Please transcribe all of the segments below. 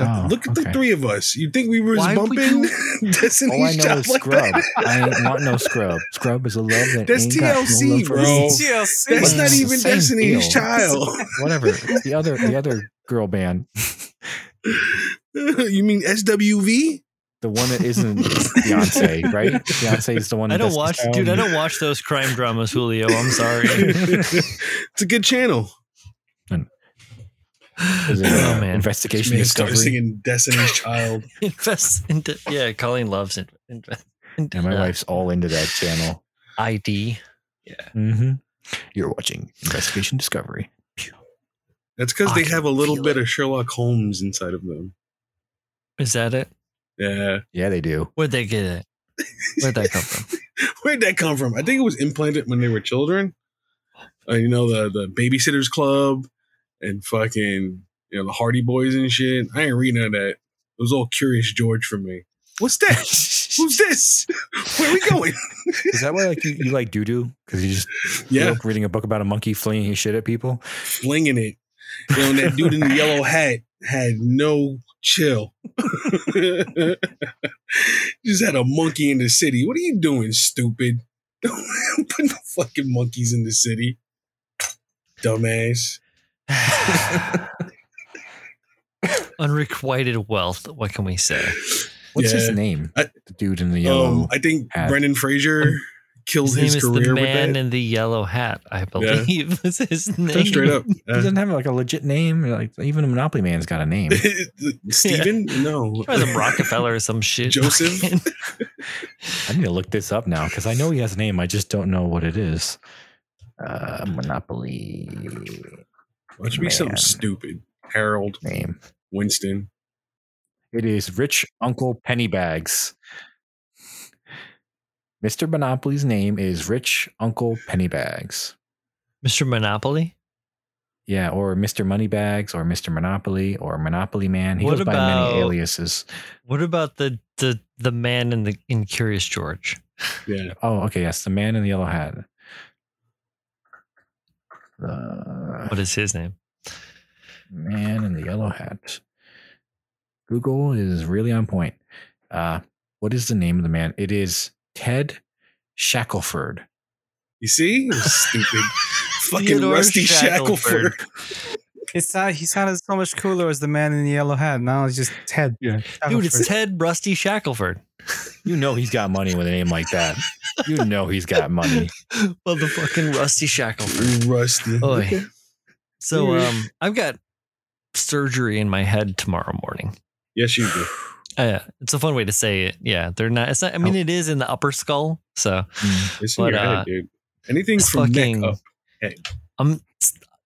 Oh, Look at the three of us. You think we were Why would bumping you- Destiny's All oh, I know Child is like Scrub. that? I ain't want no Scrub. Scrub is a love that That's ain't got no TLC, love bro. TLC. That's Well, not even same Destiny's deal. Child. Whatever. The other the other girl band, you mean SWV? the one that isn't Beyonce, right? Beyonce is the one. I don't watch, the dude. I don't watch those crime dramas, Julio. I'm sorry. it's a good channel. Is it, Oh, uh, man. Investigation Man started Discovery. singing Destiny's Child. Invest into yeah. Colleen loves it. Invest into Yeah, my uh, wife's all into that channel. ID. Mm-hmm. You're watching Investigation Discovery. That's because they have a little bit it. of Sherlock Holmes inside of them. Is that it? Yeah. Yeah, they do. Where'd they get it? Where'd that come from? Where'd that come from? I think it was implanted when they were children. Uh, you know, the the Babysitters Club and fucking, you know, the Hardy Boys and shit. I ain't reading none of that. It was all Curious George for me. What's that? Who's this? Where are we going? Is that why like you, you like doo doo? Because you just Yeah. grew up reading a book about a monkey flinging his shit at people. Flinging it. You know, and that dude in the yellow hat had no chill. Just had a monkey in the city. What are you doing, stupid? Don't put no fucking monkeys in the city. Dumbass. Unrequited wealth. What can we say? What's his name? I- the dude in the yellow. Um, I think hat. Brendan Fraser killed His name his, is the career with man that. in the yellow hat. I believe was his name. That's straight up. he doesn't have like a legit name. Like even a Monopoly man's got a name. Steven? No. Probably some Rockefeller or some shit. Joseph? I need to look this up now because I know he has a name. I just don't know what it is. Uh, Monopoly Watch me something Man. stupid. Harold, name. Winston. It is Rich Uncle Pennybags. Mr. Monopoly's name is Rich Uncle Pennybags. Mr. Monopoly. Yeah, or Mr. Moneybags, or Mr. Monopoly, or Monopoly Man. He What goes by many aliases. What about the the the man in the in Curious George? Yeah. Oh, okay, yes, the man in the yellow hat. The What is his name? man in the yellow hat. Google is really on point. Uh, what is the name of the man? It is Ted Shackleford. You see? Stupid. Fucking Theodore Rusty Shackleford. Shackleford. It's not, he sounded so much cooler as the man in the yellow hat. Now it's just Ted. Yeah. Dude, it's Ted Rusty Shackleford. You know he's got money with a name like that. You know he's got money. Motherfucking Rusty Shackleford. Rusty. Oy. Okay. So um I've got surgery in my head tomorrow morning. Yes, you do. Uh, it's a fun way to say it. Yeah, they're not. It's not. I mean, it is in the upper skull. So It's in But, your uh, dude. Anything it's from fucking- neck up. I'm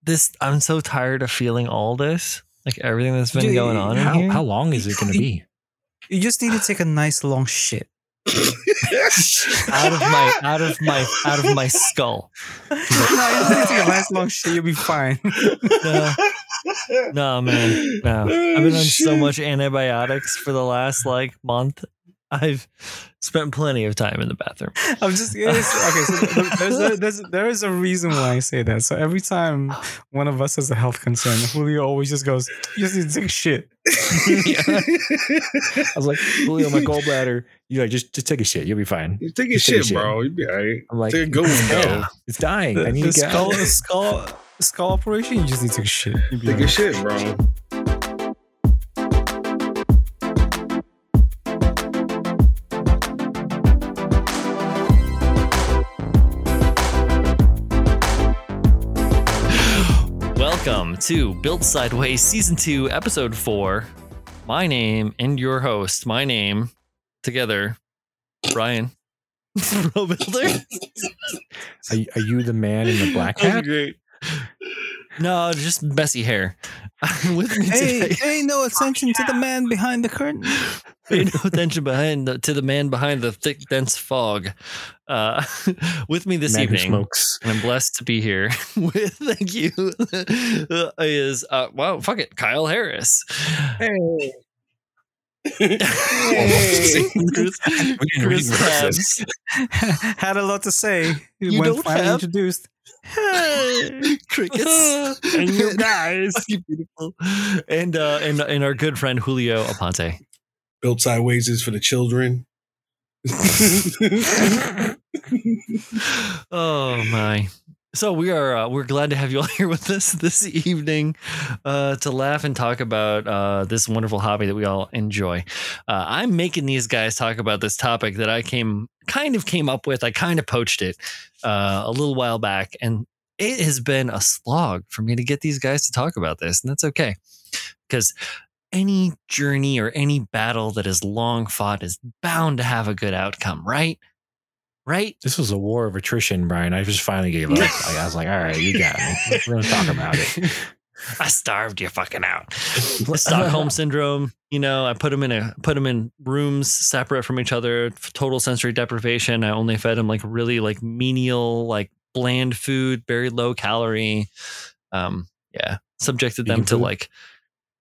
this. I'm so tired of feeling all this, like everything that's been Dude, going on in How, here. how long is it going to be? You just need to take a nice long shit. out of my out of my out of my skull. no, you just need to take a nice long shit. You'll be fine. No, no, man, no. I've been on so oh, much antibiotics for the last like month. I've spent plenty of time in the bathroom. I'm just it's, okay. So there's a, there's there is a reason why I say that. So every time one of us has a health concern, Julio always just goes, "You just need to take a shit." I was like, Julio, my gallbladder. You like just just take a shit. You'll be fine. You take a Just take a shit, shit. bro. You'll be all right. I'm like, Take a good one, though. Yeah. It's dying. The, I need the to get skull, the skull, skull operation. You just need to take a shit. You'll be Take a shit, bro. Welcome to Built Sideways Season 2, Episode 4. My name and your host, my name, together, Brian. Pro Builder. Are, you- are you the man in the black hat? great. No, just messy hair. With me Hey, today. pay no attention to the man behind the curtain. Pay no attention behind the, to the man behind the thick, dense fog. Uh, with me this man evening, smokes. and I'm blessed to be here with, thank you, uh, is, uh, wow, fuck it, Kyle Harris. Hey. Chris, Chris reverse Tabs. Had a lot to say You when don't finally have- introduced. Hey, crickets And you guys. Beautiful. And uh and and our good friend Julio Aponte. Built sideways is for the children. oh my. So we are uh, we're glad to have you all here with us this evening uh, to laugh and talk about uh, this wonderful hobby that we all enjoy. Uh, I'm making these guys talk about this topic that I came kind of came up with. I kind of poached it uh, a little while back, and it has been a slog for me to get these guys to talk about this, and that's okay because any journey or any battle that is long fought is bound to have a good outcome, right? Right? This was a war of attrition, Brian. I just finally gave up. Like, I was like, all right, you got me. We're going to talk about it. I starved you fucking out. Stockholm syndrome. You know, I put them in a put them in rooms separate from each other. Total sensory deprivation. I only fed them like really like menial, like bland food, very low calorie. Um, yeah, subjected them to food? like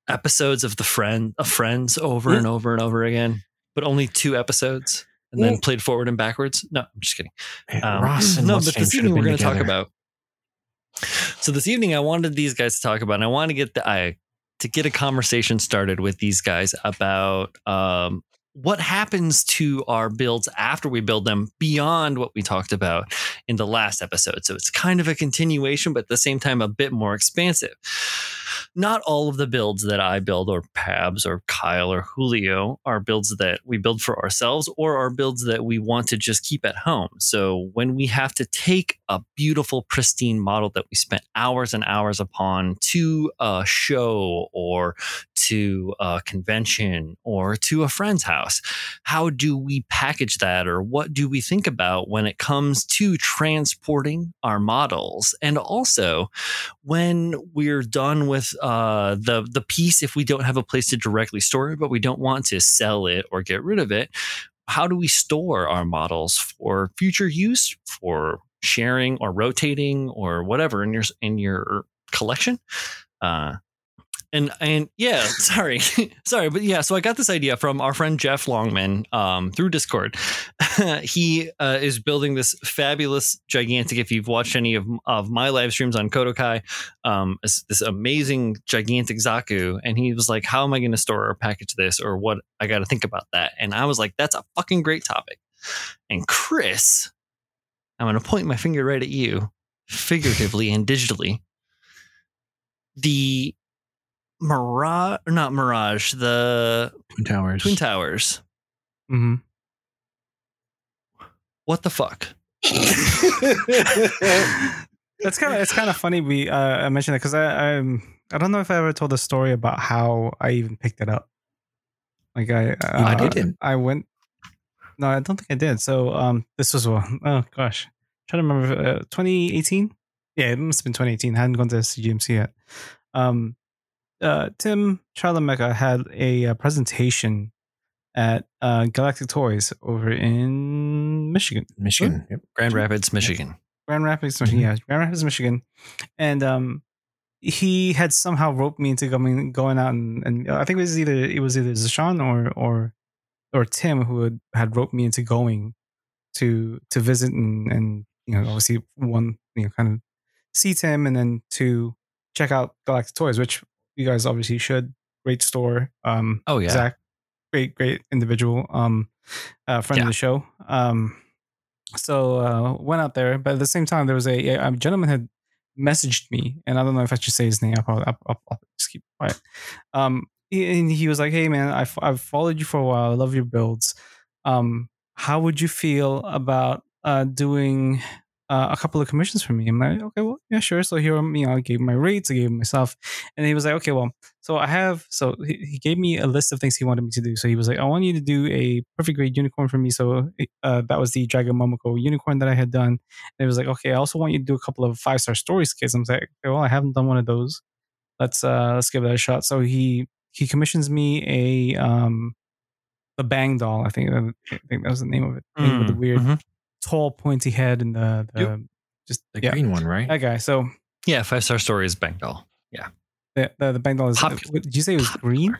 episodes of the friend of Friends over and over and over again, but only two episodes, and then Yeah. played forward and backwards. No, I'm just kidding. Man, Um, Ross and no, but this evening we're going to talk about. So this evening, I wanted these guys to talk about, and I want to get the I to get a conversation started with these guys about um, what happens to our builds after we build them beyond what we talked about in the last episode. So it's kind of a continuation, but at the same time, a bit more expansive. Not all of the builds that I build, or Pabs, or Kyle, or Julio, are builds that we build for ourselves, or are builds that we want to just keep at home. So when we have to take a beautiful, pristine model that we spent hours and hours upon to a show, or to a convention, or to a friend's house, how do we package that, or what do we think about when it comes to transporting our models, and also when we're done with uh, the the piece, if we don't have a place to directly store it, but we don't want to sell it or get rid of it, how do we store our models for future use, for sharing or rotating or whatever in your in your collection? Uh, and and yeah, sorry, sorry, but yeah. So I got this idea from our friend Jeff Longman um, through Discord. he uh, is building this fabulous, gigantic. If you've watched any of of my live streams on Kodokai, um, this, this amazing, gigantic Zaku, and he was like, "How am I going to store or package this, or what? I got to think about that." And I was like, "That's a fucking great topic." And Chris, I'm going to point my finger right at you, figuratively and digitally. The Mirage, not Mirage, the Twin Towers. Twin Towers. hmm What the fuck? That's kind of it's kind of funny. We uh, I mentioned that because I I'm, I don't know if I ever told the story about how I even picked it up. Like I uh, I didn't. I went. No, I don't think I did. So um, this was one oh gosh, trying to remember. Uh, 2018. Yeah, it must have been 2018. I hadn't gone to CGMC yet. Um, uh, Tim Charlamecca had a, uh presentation at uh, Galactic Toys over in Michigan. Michigan. Yep. Grand Rapids, Michigan. Grand Rapids, Mhm. yeah, Grand Rapids, Michigan, and um, he had somehow roped me into going going out and, and I think it was either it was either Zashan or or or Tim who had, had roped me into going to to visit and and you know obviously one you know kind of see Tim and then to check out Galactic Toys, which you guys obviously should. Great store. Um, Oh yeah. Zach, great, great individual. Um, uh, friend Yeah. of the show. Um, so uh, went out there, but at the same time, there was a, a gentleman had messaged me, and I don't know if I should say his name. I'll probably I'll, I'll, I'll just keep quiet. Um, and he was like, "Hey man, I've I've followed you for a while. I love your builds. Um, how would you feel about uh doing?" Uh, a couple of commissions for me. I'm like, okay, well, yeah, sure. So here, I'm, you know, I gave him my rates, I gave him myself, and he was like, okay, well, so I have, so he, he gave me a list of things he wanted me to do. So he was like, I want you to do a perfect grade unicorn for me. So uh, that was the Dragon Momoko unicorn that I had done. And it was like, okay, I also want you to do a couple of five star stories kits. I'm like, okay, well, I haven't done one of those. Let's uh let's give that a shot. So he he commissions me a um the Bang doll. I think I think that was the name of it. With the Mm, weird mhm. Tall pointy head and the, the Yep. just The yeah green one, right? that guy. So Yeah, five star story is Bang Doll. the the, the Bang doll is. Popular. Did you say it was green?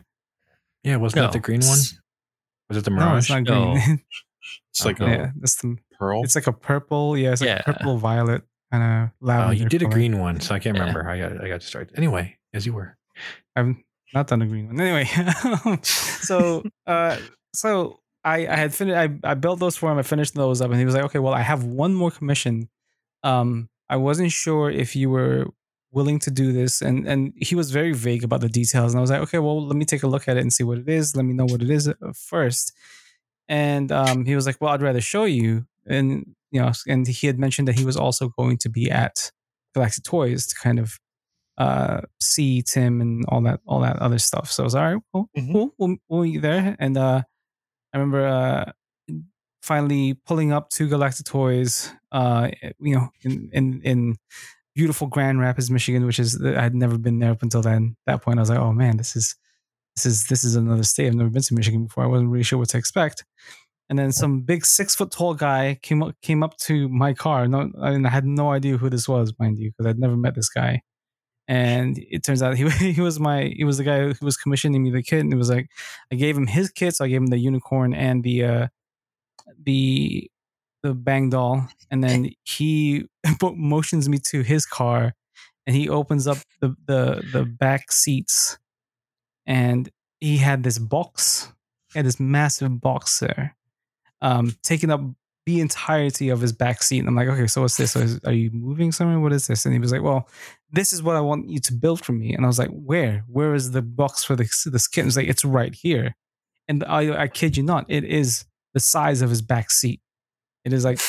yeah, wasn't that the green one? Was it the No, it's not No. green. It's like Okay. a yeah, it's the, pearl. it's like a purple. Yeah, it's like Yeah. a purple violet kind of Oh, lavender. you did a green one, so I can't Yeah. remember. I got I got distracted. Anyway, as you were. I've not done a green one. Anyway, so uh, so I I had finished. I I built those for him. I finished those up, and he was like, "Okay, well, I have one more commission. Um, I wasn't sure if you were willing to do this, and and he was very vague about the details. And I was like, okay, well, let me take a look at it and see what it is. Let me know what it is uh, first. And um, he was like, well, I'd rather show you. And you know, and he had mentioned that he was also going to be at Galaxy Toys to kind of uh see Tim and all that all that other stuff. So I was all right, cool, Mhm. cool. We'll, we'll meet there. And uh I remember uh finally pulling up to Galactic Toys, uh, you know, in in in beautiful Grand Rapids, Michigan, which is I had never been there up until then. That point, I was like, oh man, this is this is this is another state. I've never been to Michigan before. I wasn't really sure what to expect. And then some big six foot tall guy came up came up to my car. No, I, mean, I had no idea who this was, mind you, because I'd never met this guy. And it turns out he he was my he was the guy who was commissioning me the kit, and it was like I gave him his kit, so I gave him the unicorn and the uh the the bang doll, and then he motions me to his car, and he opens up the the the back seats, and he had this box, he had this massive box there, um, taking up the entirety of his back seat. And I'm like, okay, so what's this? So is, are you moving somewhere? What is this? And he was like, well, this is what I want you to build for me. And I was like, where? Where is the box for this this kit? And he's like, it's right here. And I, I kid you not, it is the size of his back seat. It is like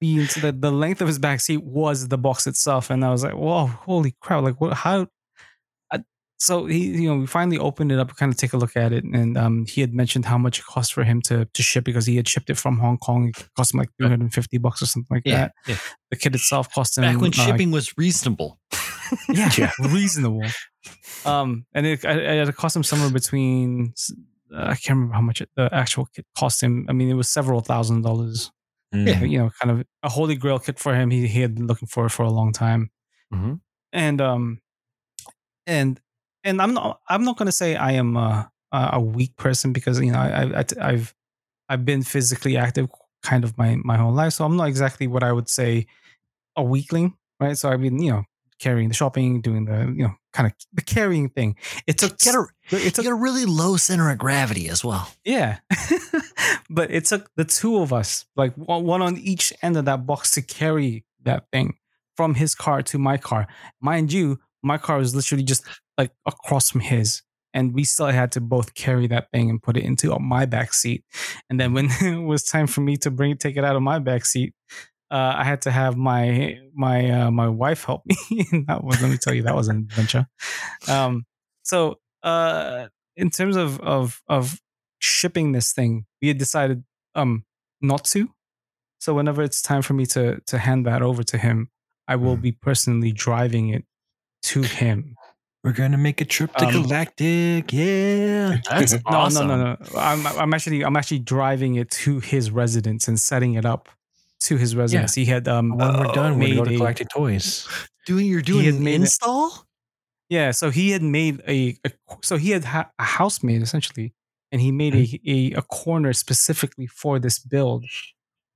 the, the the length of his back seat was the box itself, and I was like, "Whoa, holy crap!" Like, what? How? I, so he, you know, we finally opened it up, kind of take a look at it, and um, he had mentioned how much it cost for him to to ship because he had shipped it from Hong Kong. It cost him like three hundred and fifty bucks or something like Yeah, that. yeah. The kit itself cost him Back when uh, shipping was reasonable. yeah, Yeah. reasonable. Um, and it, it, it cost him somewhere between uh, I can't remember how much it, the actual kit cost him. I mean, it was several thousand dollars. Mm. You know, kind of a holy grail kit for him. He he had been looking for it for a long time. Mhm. And um, and and I'm not I'm not going to say I am uh, a a weak person because you know I, I I've I've been physically active kind of my my whole life, so I'm not exactly what I would say a weakling, right? So I've been you know carrying the shopping, doing the you know kind of the carrying thing. It took You got a, it took a really low center of gravity as well. yeah, but it took the two of us, like one on each end of that box, to carry that thing from his car to my car. Mind you, my car was literally just like across from his, and we still had to both carry that thing and put it into my back seat. And then when it was time for me to bring take it out of my back seat, uh, I had to have my my uh, my wife help me. that was let me tell you that was an adventure. Um, so uh, in terms of of of shipping this thing, we had decided um not to. So whenever it's time for me to to hand that over to him, I will Mhm. be personally driving it to him. We're gonna make a trip to Um, Galactic. Yeah. That's No, awesome. no, no, no. I'm I'm actually I'm actually driving it to his residence and setting it up to his residence. He had um When we're done, we're gonna go to made a- Galactic Toys. Doing you're doing had an made it- install? Yeah, so he had made a, a so he had ha- a housemaid essentially, and he made a, a a corner specifically for this build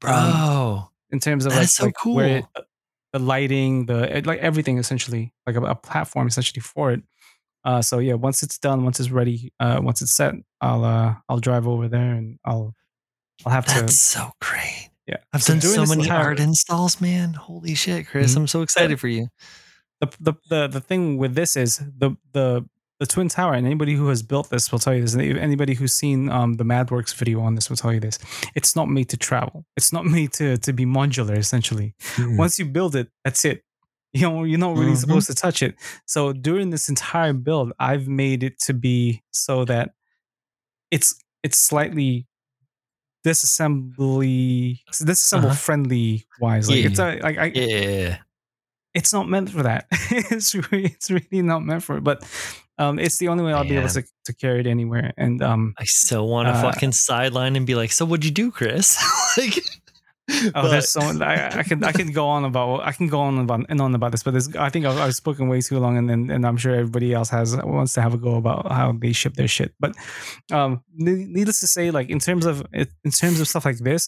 Bro. in terms of That like, so like where it, cool. The lighting, the like everything essentially, like a, a platform essentially for it. Uh, so yeah, once it's done, once it's ready, uh, once it's set, I'll uh, I'll drive over there and I'll I'll have to That's so great. yeah. I've So done so many entire- art installs, man. Holy shit, Chris. Mhm. I'm so excited for you. the, the the the thing with this is the the the twin tower and anybody who has built this will tell you this and anybody who's seen um the madworks video on this will tell you this it's not made to travel it's not made to to be modular essentially Mm. once you build it that's it you know you're not really Mhm. supposed to touch it so during this entire build i've made it to be so that it's it's slightly disassembly disassemble Uh-huh. friendly wise like Yeah. it's a, like i Yeah. it's not meant for that. it's really, it's really not meant for it. But um, it's the only way I'll be able to, to carry it anywhere. And um, I so want to Uh, fucking sideline and be like, so what'd you do, Chris? like, Oh, But- there's so I, I can I can go on about I can go on about and on about this, but there's, I think I've, I've spoken way too long, and, and and I'm sure everybody else has wants to have a go about how they ship their shit. But um, needless to say, like in terms of in terms of stuff like this,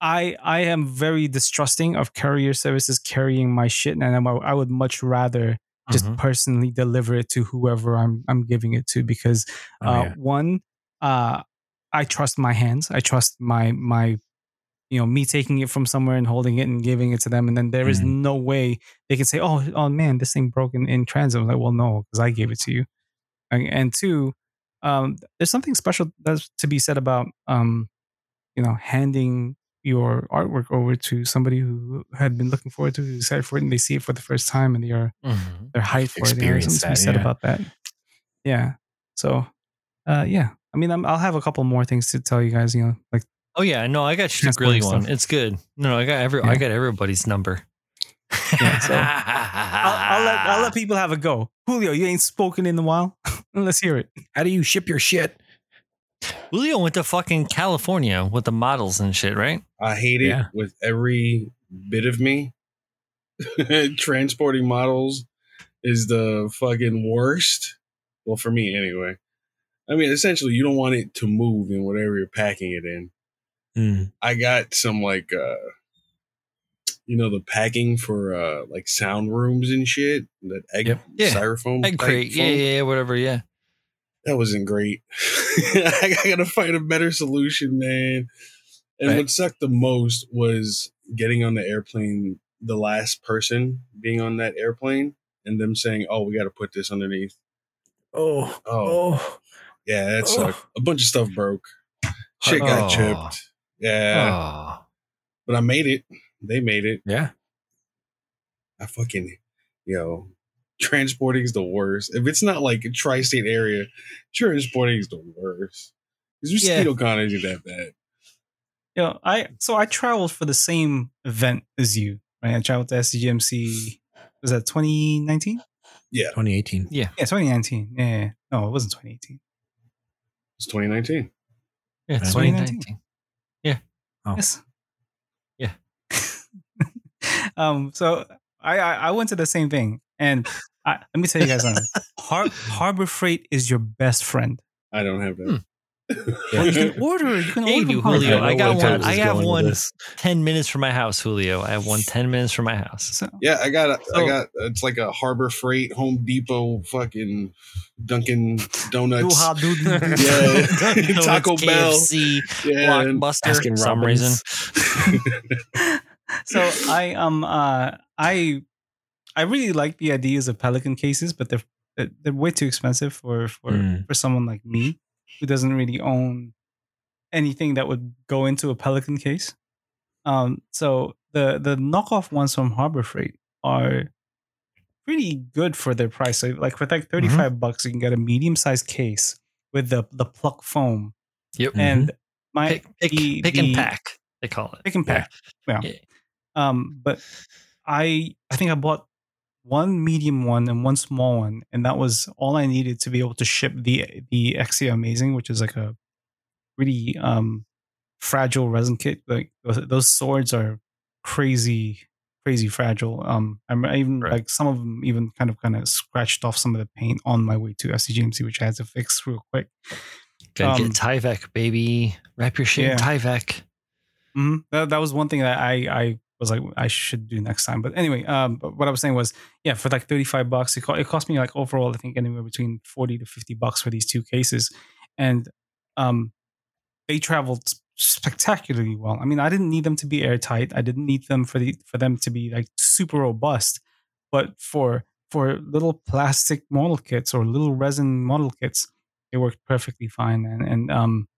I I am very distrusting of courier services carrying my shit, and I'm, I would much rather just Mhm. personally deliver it to whoever I'm I'm giving it to because Oh, uh, yeah. one, uh, I trust my hands. I trust my my, you know, me taking it from somewhere and holding it and giving it to them, and then there is Mhm. no way they can say, "Oh, oh man, this thing broke in, in transit." I'm like, well, no, because I gave it to you. And, and two, um, there's something special that's to be said about, um, you know, handing your artwork over to somebody who had been looking forward to, who's excited for it, and they see it for the first time, and they are Mhm. they're hyped for it. There's something to be that, said yeah. about that. Yeah. So, uh, yeah. I mean, I'm, I'll have a couple more things to tell you guys. You know, like Oh yeah, no, I got you the grilly one. stuff. It's good. No, no, I got every I got everybody's number. Yeah, so I'll, I'll let I'll let people have a go. Julio, you ain't spoken in a while. Let's hear it. How do you ship your shit? Julio went to fucking California with the models and shit, right? I hate it Yeah. with every bit of me. Transporting models is the fucking worst. Well, for me anyway. I mean, essentially, you don't want it to move in whatever you're packing it in. Mm. I got some like, uh, you know, the packing for uh like sound rooms and shit. That egg Yep. Yeah. styrofoam. Egg crate. Yeah, yeah, whatever. Yeah. That wasn't great. I gotta find a better solution, man. And Right. what sucked the most was getting on the airplane, the last person being on that airplane, and them saying, "Oh, we got to put this underneath." Oh, Oh, oh, yeah, that Oh. sucked. A bunch of stuff broke. Shit got Oh. chipped. Yeah, Oh. but I made it. They made it. yeah. I fucking, yo, transporting is the worst. If it's not like a tri-state area, transporting is the worst. Because Yeah. mosquito con isn't that bad. You know, I so I traveled for the same event as you. Right, I traveled to SCGMC. Was that 2019? Yeah, 2018. Yeah, yeah, 2019. Yeah, yeah. no, it wasn't 2018. It's 2019. Yeah, it's 2019. 2019. Oh. Yes. Yeah. um. So I, I I went to the same thing, and I, let me tell you guys something. Har- Harbor Freight is your best friend. I don't have that. Hmm. Yeah. You can order. You can order you, Julio. I I got one. I is have one 10 minutes from my house, Julio. I have one 10 minutes from my house. So, Yeah, I got a, I So- got it's like a Harbor Freight, Home Depot, fucking Dunkin' Donuts. Yeah. Donuts, Taco Bell. KFC, Yeah, Blockbuster, for some reason. so I um uh I I really like the ideas of Pelican cases, but they're they're, way too expensive for for Mm. for someone like me who doesn't really own anything that would go into a Pelican case. Um, so the the knockoff ones from Harbor Freight are pretty good for their price. So like for like thirty bucks, you can get a medium sized case with the the pluck foam Yep. and my Pick, pick, the- pick and the- pack, they call it. pick and pack. Yeah. Yeah. Um, but I I think I bought one medium one and one small one, and that was all I needed to be able to ship the the Exia Amazing, which is like a really um fragile resin kit. Like those, those swords are crazy crazy fragile. Um, I'm I even Right. like some of them even kind of kind of scratched off some of the paint on my way to SCGMC, which I had to fix real quick. Gotta Um, get Tyvek, baby. Wrap your shit in yeah. Tyvek. hmm That, that was one thing that I I was like I should do next time. But anyway, um, what I was saying was, yeah, for like thirty five bucks, it, it cost me like overall, I think anywhere between forty to fifty bucks for these two cases, and um, they traveled spectacularly well. I mean, I didn't need them to be airtight. I didn't need them for the for them to be like super robust, but for for little plastic model kits or little resin model kits, they worked perfectly fine. And and um,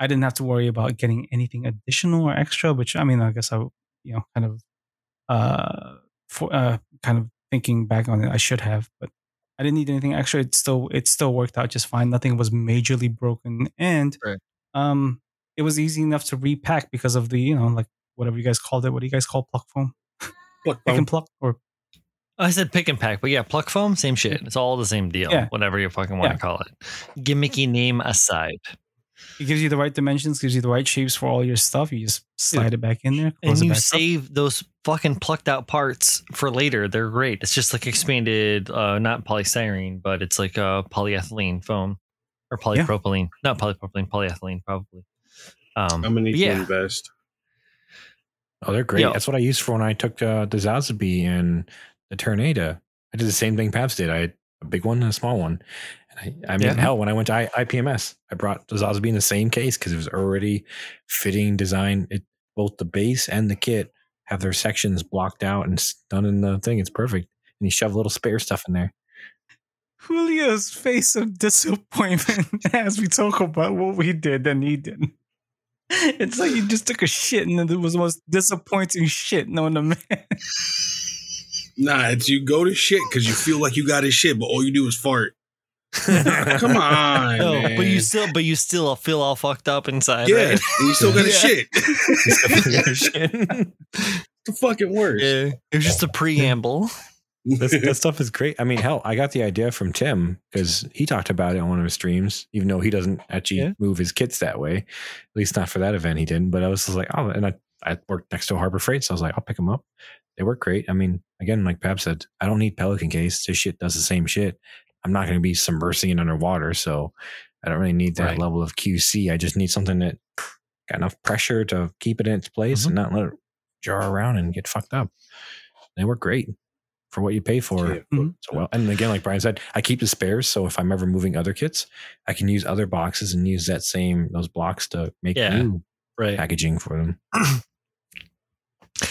I didn't have to worry about getting anything additional or extra, which I mean, I guess I, you know, kind of, uh, for, uh, kind of thinking back on it, I should have, but I didn't need anything extra. It still, it still worked out just fine. Nothing was majorly broken. And, Right. um, it was easy enough to repack because of the, you know, like whatever you guys called it. What do you guys call pluck foam? Pluck Pick foam. and pluck or I said pick and pack, but yeah, pluck foam, same shit. It's all the same deal, Yeah. whatever you fucking want Yeah. to call it. Gimmicky name aside. It gives you the right dimensions, gives you the right shapes for all your stuff. You just slide it back in there, close and it you back up. save those fucking plucked out parts for later. They're great. It's just like expanded, uh, not polystyrene, but it's like uh, polyethylene foam or Yeah. polypropylene. Not polypropylene, polyethylene probably. Um, I'm gonna need Yeah. to invest. Oh, they're great. Yo. That's what I used for when I took uh, the Sazabi and the Tornado. I did the same thing Pabs did. I had a big one and a small one. And I, I mean, Yeah. hell, when I went to I, IPMS, I brought the Sazabi in the same case because it was already fitting design. It both the base and the kit have their sections blocked out and done in the thing. It's perfect. And you shove a little spare stuff in there. Julio's face of disappointment as we talk about what we did and he didn't. It's like he just took a shit and it was the most disappointing shit known to man. Nah, it's you go to shit because you feel like you got his shit, but all you do is fart. Come on, no, man. but you still, but you still feel all fucked up inside. yeah, right? you still got a shit. that, the fucking worst. Yeah, it was just a preamble. that stuff is great. I mean, hell, I got the idea from Tim because he talked about it on one of his streams, even though he doesn't actually Yeah. move his kits that way. At least not for that event, he didn't. But I was just like, oh, and I, I worked next to Harbor Freight, so I was like, I'll pick them up. They work great. I mean, again, like Pab said, I don't need Pelican case. This shit does the same shit. I'm not going to be submersing it underwater, so I don't really need that Right. level of QC. I just need something that got enough pressure to keep it in its place and not let it jar around and get fucked up. They work great for what you pay for. Yeah. Mhm. So well, and again, like Brian said, I keep the spares. So if I'm ever moving other kits, I can use other boxes and use that same those blocks to make Yeah. new Right. packaging for them.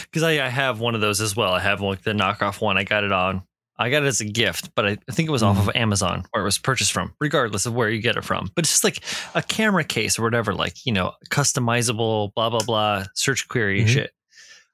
because I, I have one of those as well. I have like the knockoff one. I got it on. I got it as a gift, but I, think it was off of Amazon where it was purchased from, regardless of where you get it from. But it's just like a camera case or whatever, like you know, customizable, blah blah blah, search query Mhm. shit.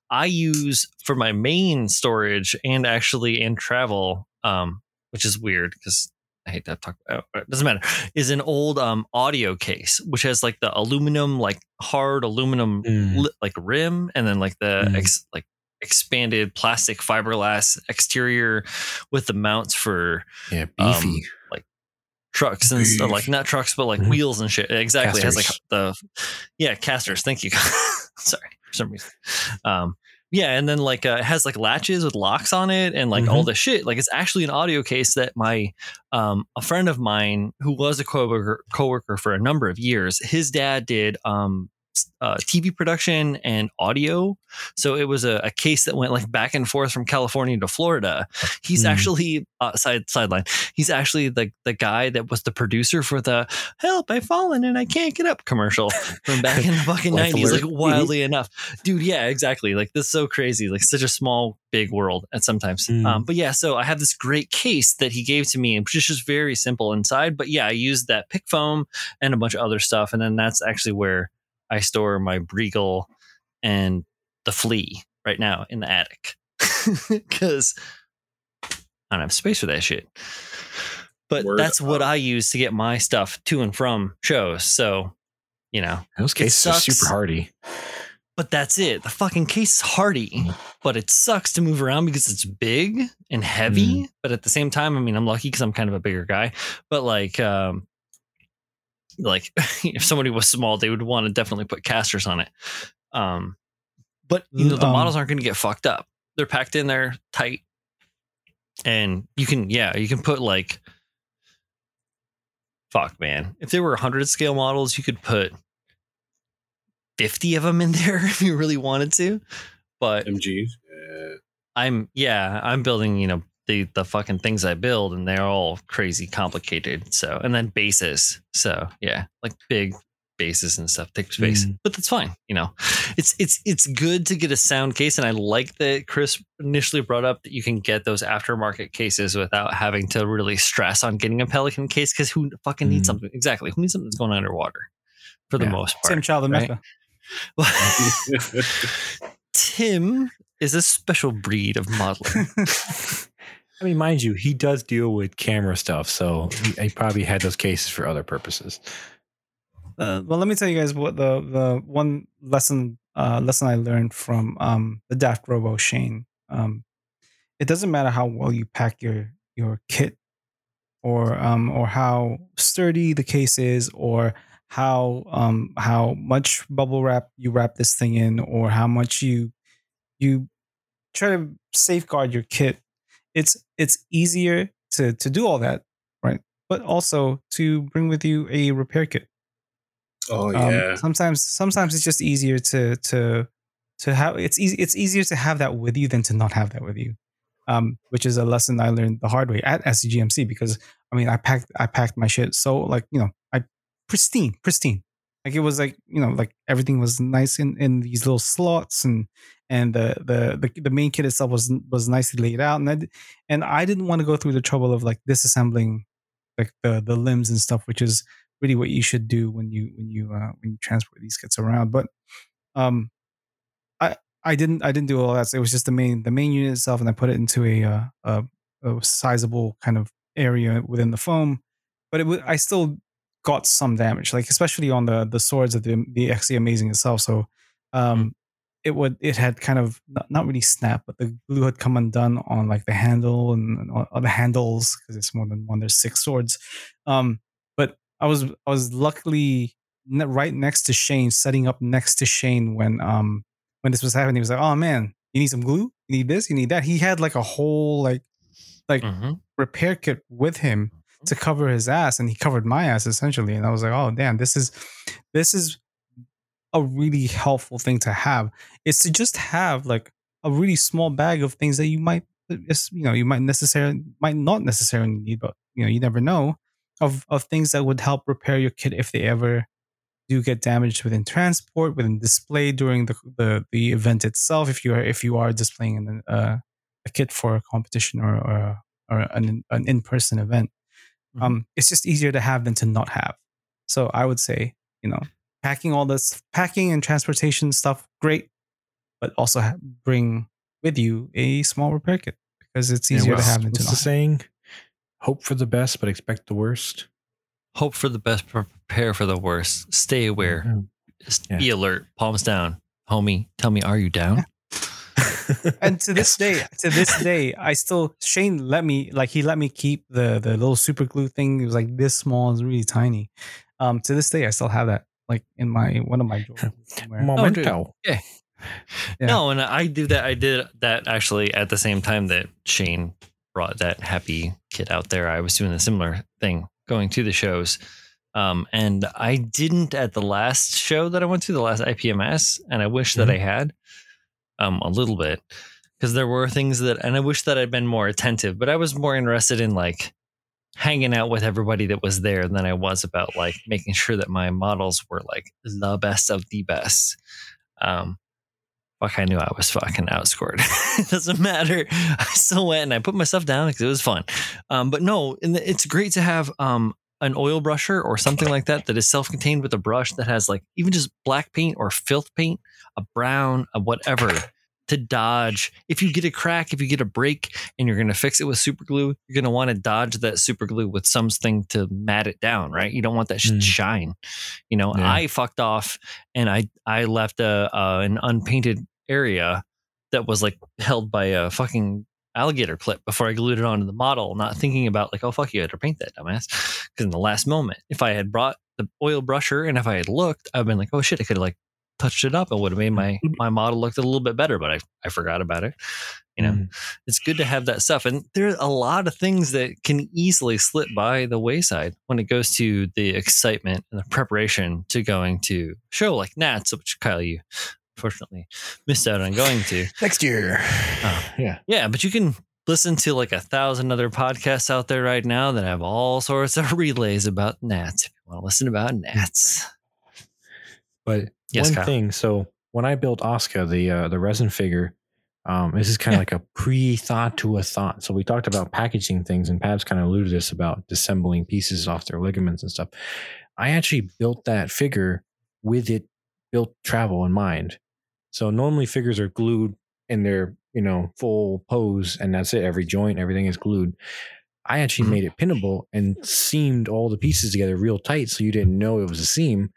I use for my main storage and actually in travel, um, which is weird because I hate to talk about it doesn't matter, is an old um audio case, which has like the aluminum, like hard aluminum Mm. li- like rim and then like the Mm. ex, like expanded plastic fiberglass exterior with the mounts for Yeah, Um, beefy. trucks and stuff like not trucks but like Mhm. wheels and shit. Exactly it has like the yeah casters thank you. Sorry for some reason. Um yeah and then like uh, it has like latches with locks on it and like all the shit. Like it's actually an audio case that my um a friend of mine who was a coworker coworker for a number of years his dad did um uh, TV production and audio. So it was a, a case that went like back and forth from California to Florida. He's Hmm. actually uh, side sideline. He's actually the the guy that was the producer for the "Help! I've fallen and I can't get up" commercial from back in the fucking nineties. Like wildly enough, dude. Yeah, exactly. Like this is so crazy. Like such a small big world at sometimes. Hmm. Um, but yeah, so I have this great case that he gave to me, which is just very simple inside. But yeah, I used that pick foam and a bunch of other stuff, and then that's actually where I store my Briegel and the flea right now in the attic because I don't have space for that shit. But Word that's what. I use to get my stuff to and from shows. So, you know, Those cases are super hardy. but that's it. The fucking case is hardy, but it sucks to move around because it's big and heavy. But at the same time, I mean, I'm lucky because I'm kind of a bigger guy. But like, um, like if somebody was small, they would want to definitely put casters on it. Um, but you know, the Um, models aren't going to get fucked up. They're packed in there tight, and you can, yeah, you can put like, fuck, man. If there were 100 scale models, you could put 50 of them in there if you really wanted to. But MGs. Yeah. I'm yeah, I'm building, you know, the the fucking things I build and they're all crazy complicated. So and then bases. So yeah, like big bases and stuff take space. Mm. But that's fine, you know. It's it's it's good to get a sound case and I like that Chris initially brought up that you can get those aftermarket cases without having to really stress on getting a Pelican case cuz who fucking needs Mm. something exactly. Who needs something that's going underwater for the Yeah. most Same part. child of right? Mecca. Tim is a special breed of modeler. I mean, mind you, he does deal with camera stuff, so he, he probably had those cases for other purposes. Uh, well, let me tell you guys what the the one lesson uh, lesson I learned from um, the Daft Robo Shane. Um, it doesn't matter how well you pack your your kit, or um, or how sturdy the case is, or how um how much bubble wrap you wrap this thing in or how much you you try to safeguard your kit it's it's easier to to do all that right but also to bring with you a repair kit Oh um, yeah. sometimes sometimes it's just easier to to to have it's easy it's easier to have that with you than to not have that with you um which is a lesson i learned the hard way at scgmc because i mean i packed i packed my shit so like you know i pristine pristine like it was like you know like everything was nice in in these little slots and and the the the, the main kit itself was was nicely laid out and I, and I didn't want to go through the trouble of like disassembling like the the limbs and stuff which is really what you should do when you when you uh, when you transport these kits around. But um, I I didn't I didn't do all that. So it was just the main the main unit itself, and I put it into a uh, a, a sizable kind of area within the foam. But it wa- I still got some damage, like especially on the the swords of the the Exia Amazing itself. So um, it would it had kind of not, not really snapped, but the glue had come undone on like the handle and, and the handles because it's more than one. There's six swords. Um, but I was I was luckily right next to Shane, setting up next to Shane when um when this was happening. He was like, "Oh man, you need some glue. You need this. You need that." He had like a whole like like Mhm. repair kit with him to cover his ass, and he covered my ass essentially. And I was like, "Oh damn, this is this is a really helpful thing to have. Is to just have like a really small bag of things that you might it's, you know you might necessarily might not necessarily need, but you know you never know of of things that would help repair your kit if they ever do get damaged within transport, within display during the the, the event itself. If you are if you are displaying an, uh, a kit for a competition or or, or an an in person event, Mhm. um, it's just easier to have than to not have. So I would say you know packing all this packing and transportation stuff great, but also ha- bring with you a small repair kit because it's Yeah, easier to have than to what's not. the saying? Hope for the best, but expect the worst. Hope for the best, prepare for the worst. Stay aware. Mhm. Yeah. be alert. Palms down. Homie, tell me, are you down? and to this day, to this day, I still Shane let me like he let me keep the the little super glue thing. It was like this small, it's really tiny. Um, to this day, I still have that like in my one of my drawers somewhere. Memento. Yeah. No, and I do that. I did that actually at the same time that Shane brought that happy kid out there. I was doing a similar thing going to the shows. Um, and I didn't at the last show that I went to, the last IPMS, and I wish that I had um, a little bit because there were things that, and I wish that I'd been more attentive, but I was more interested in like hanging out with everybody that was there than I was about like making sure that my models were like the best of the best. Um, fuck, I knew I was fucking outscored. it doesn't matter. I still went and I put myself down because it was fun. Um, but no, it's great to have um, an oil brusher or something like that that is self-contained with a brush that has like even just black paint or filth paint, a brown, a whatever to dodge. If you get a crack, if you get a break and you're going to fix it with super glue, you're going to want to dodge that super glue with something to mat it down, right? You don't want that shit to Mm. shine. You know, Yeah. I fucked off and I I left a uh, an unpainted area that was like held by a fucking alligator clip before I glued it onto the model, not thinking about like, oh fuck you, had to paint that dumbass. Because in the last moment, if I had brought the oil brusher and if I had looked, I'd been like, oh shit, I could have like touched it up. It would have made my my model look a little bit better, but I I forgot about it. You know, Mm. it's good to have that stuff. And there's a lot of things that can easily slip by the wayside when it goes to the excitement and the preparation to going to show like Nats, which Kyle, you unfortunately missed out on going to. Next year. Oh. yeah. Yeah, but you can listen to like a thousand other podcasts out there right now that have all sorts of relays about Nats. If you want to listen about Nats. But Yes, one Kyle. thing, so when I built Oscar, the uh, the resin figure, um, this is kind of Yeah. like a pre-thought to a thought. So we talked about packaging things, and Pabs kind of alluded to this about disassembling pieces off their ligaments and stuff. I actually built that figure with it built travel in mind. So normally figures are glued in their you know full pose, and that's it. Every joint, everything is glued. I actually Mhm. made it pinnable and seamed all the pieces together real tight, so you didn't know it was a seam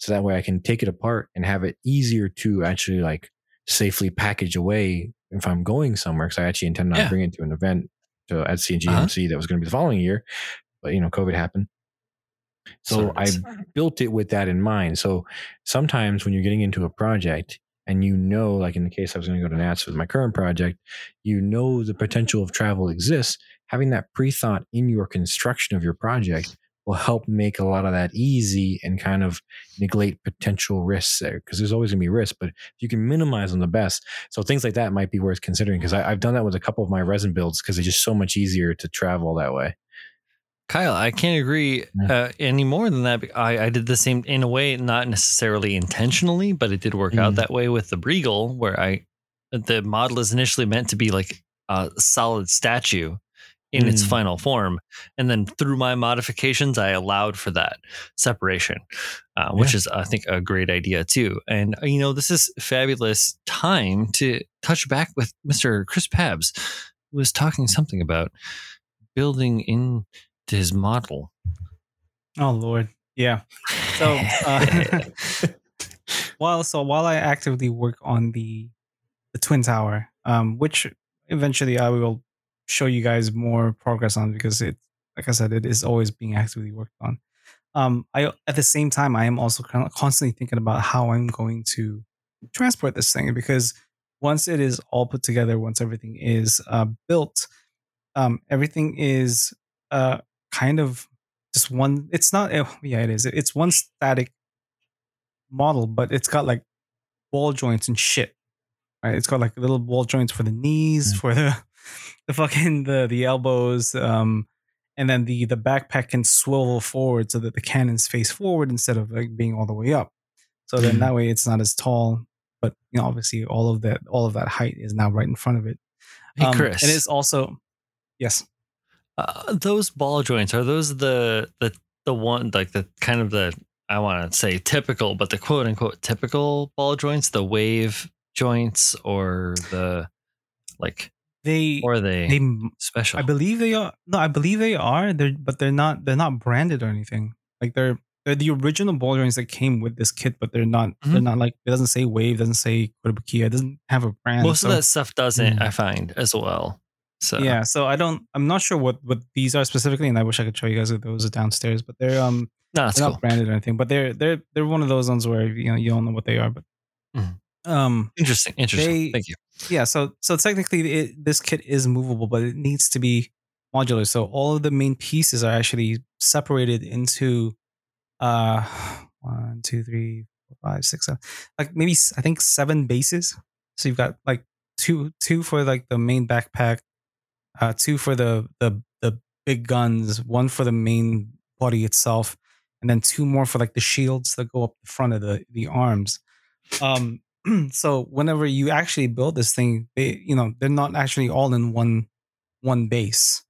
so that way I can take it apart and have it easier to actually like safely package away if I'm going somewhere. Because I actually intend on Yeah. bringing it to an event to at CNGMC Uh-huh. that was going to be the following year, but you know, COVID happened. So Sort I built it with that in mind. So sometimes when you're getting into a project and you know, like in the case I was going to go to Nats with my current project, you know the potential of travel exists. Having that pre thought in your construction of your project will help make a lot of that easy and kind of neglect potential risks there because there's always going to be risks, but you can minimize them the best. So things like that might be worth considering because I've done that with a couple of my resin builds because it's just so much easier to travel that way. Kyle, I can't agree uh, any more than that. I, I did the same in a way, not necessarily intentionally, but it did work out Mm. that way with the Briegel, where I the model is initially meant to be like a solid statue in its Mm. final form, and then through my modifications, I allowed for that separation, uh, which is I think a great idea too. And uh, you know, this is fabulous time to touch back with Mister Chris Pabs, who was talking something about building into his model. Oh Lord, yeah. So uh, while so while I actively work on the the twin tower, um, which eventually I will show you guys more progress on because it, like I said, it is always being actively worked on. Um, I at the same time I am also kind of constantly thinking about how I'm going to transport this thing because once it is all put together, once everything is uh, built, um, everything is uh, kind of just one. It's not. eh, Yeah, it is. It's one static model, but it's got like ball joints and shit. Right? It's got like little ball joints for the knees, Mm. for the the fucking the the elbows, um, and then the the backpack can swivel forward so that the cannons face forward instead of like being all the way up. So then Mhm. that way it's not as tall, but you know obviously all of that all of that height is now right in front of it. Hey, Um, Chris. and it's also yes. Uh, those ball joints are those the the the one like the kind of the I want to say typical, but the quote unquote typical ball joints, the wave joints, or the like, They or are they, they special? I believe they are. No, I believe they are. They're but they're not. They're not branded or anything. Like they're they're the original ball joints that came with this kit, but they're not. They're Mhm. not like it doesn't say Wave, doesn't say Kotobukiya, it doesn't have a brand. Most so, of that stuff doesn't. Mm. I find as well. So yeah. So I don't. I'm not sure what what these are specifically, and I wish I could show you guys if those are downstairs. But they're um no, that's they're cool. not branded or anything. But they're they're they're one of those ones where you know you don't know what they are. But Mhm. um Interesting. Interesting. They- Thank you. Yeah so so technically it, this kit is movable but it needs to be modular. So all of the main pieces are actually separated into uh one two three four five six seven like maybe i think seven bases. So you've got like two two for like the main backpack uh two for the the the big guns one for the main body itself and then two more for like the shields that go up the front of the the arms. Um so whenever you actually build this thing they you know they're not actually all in one one base.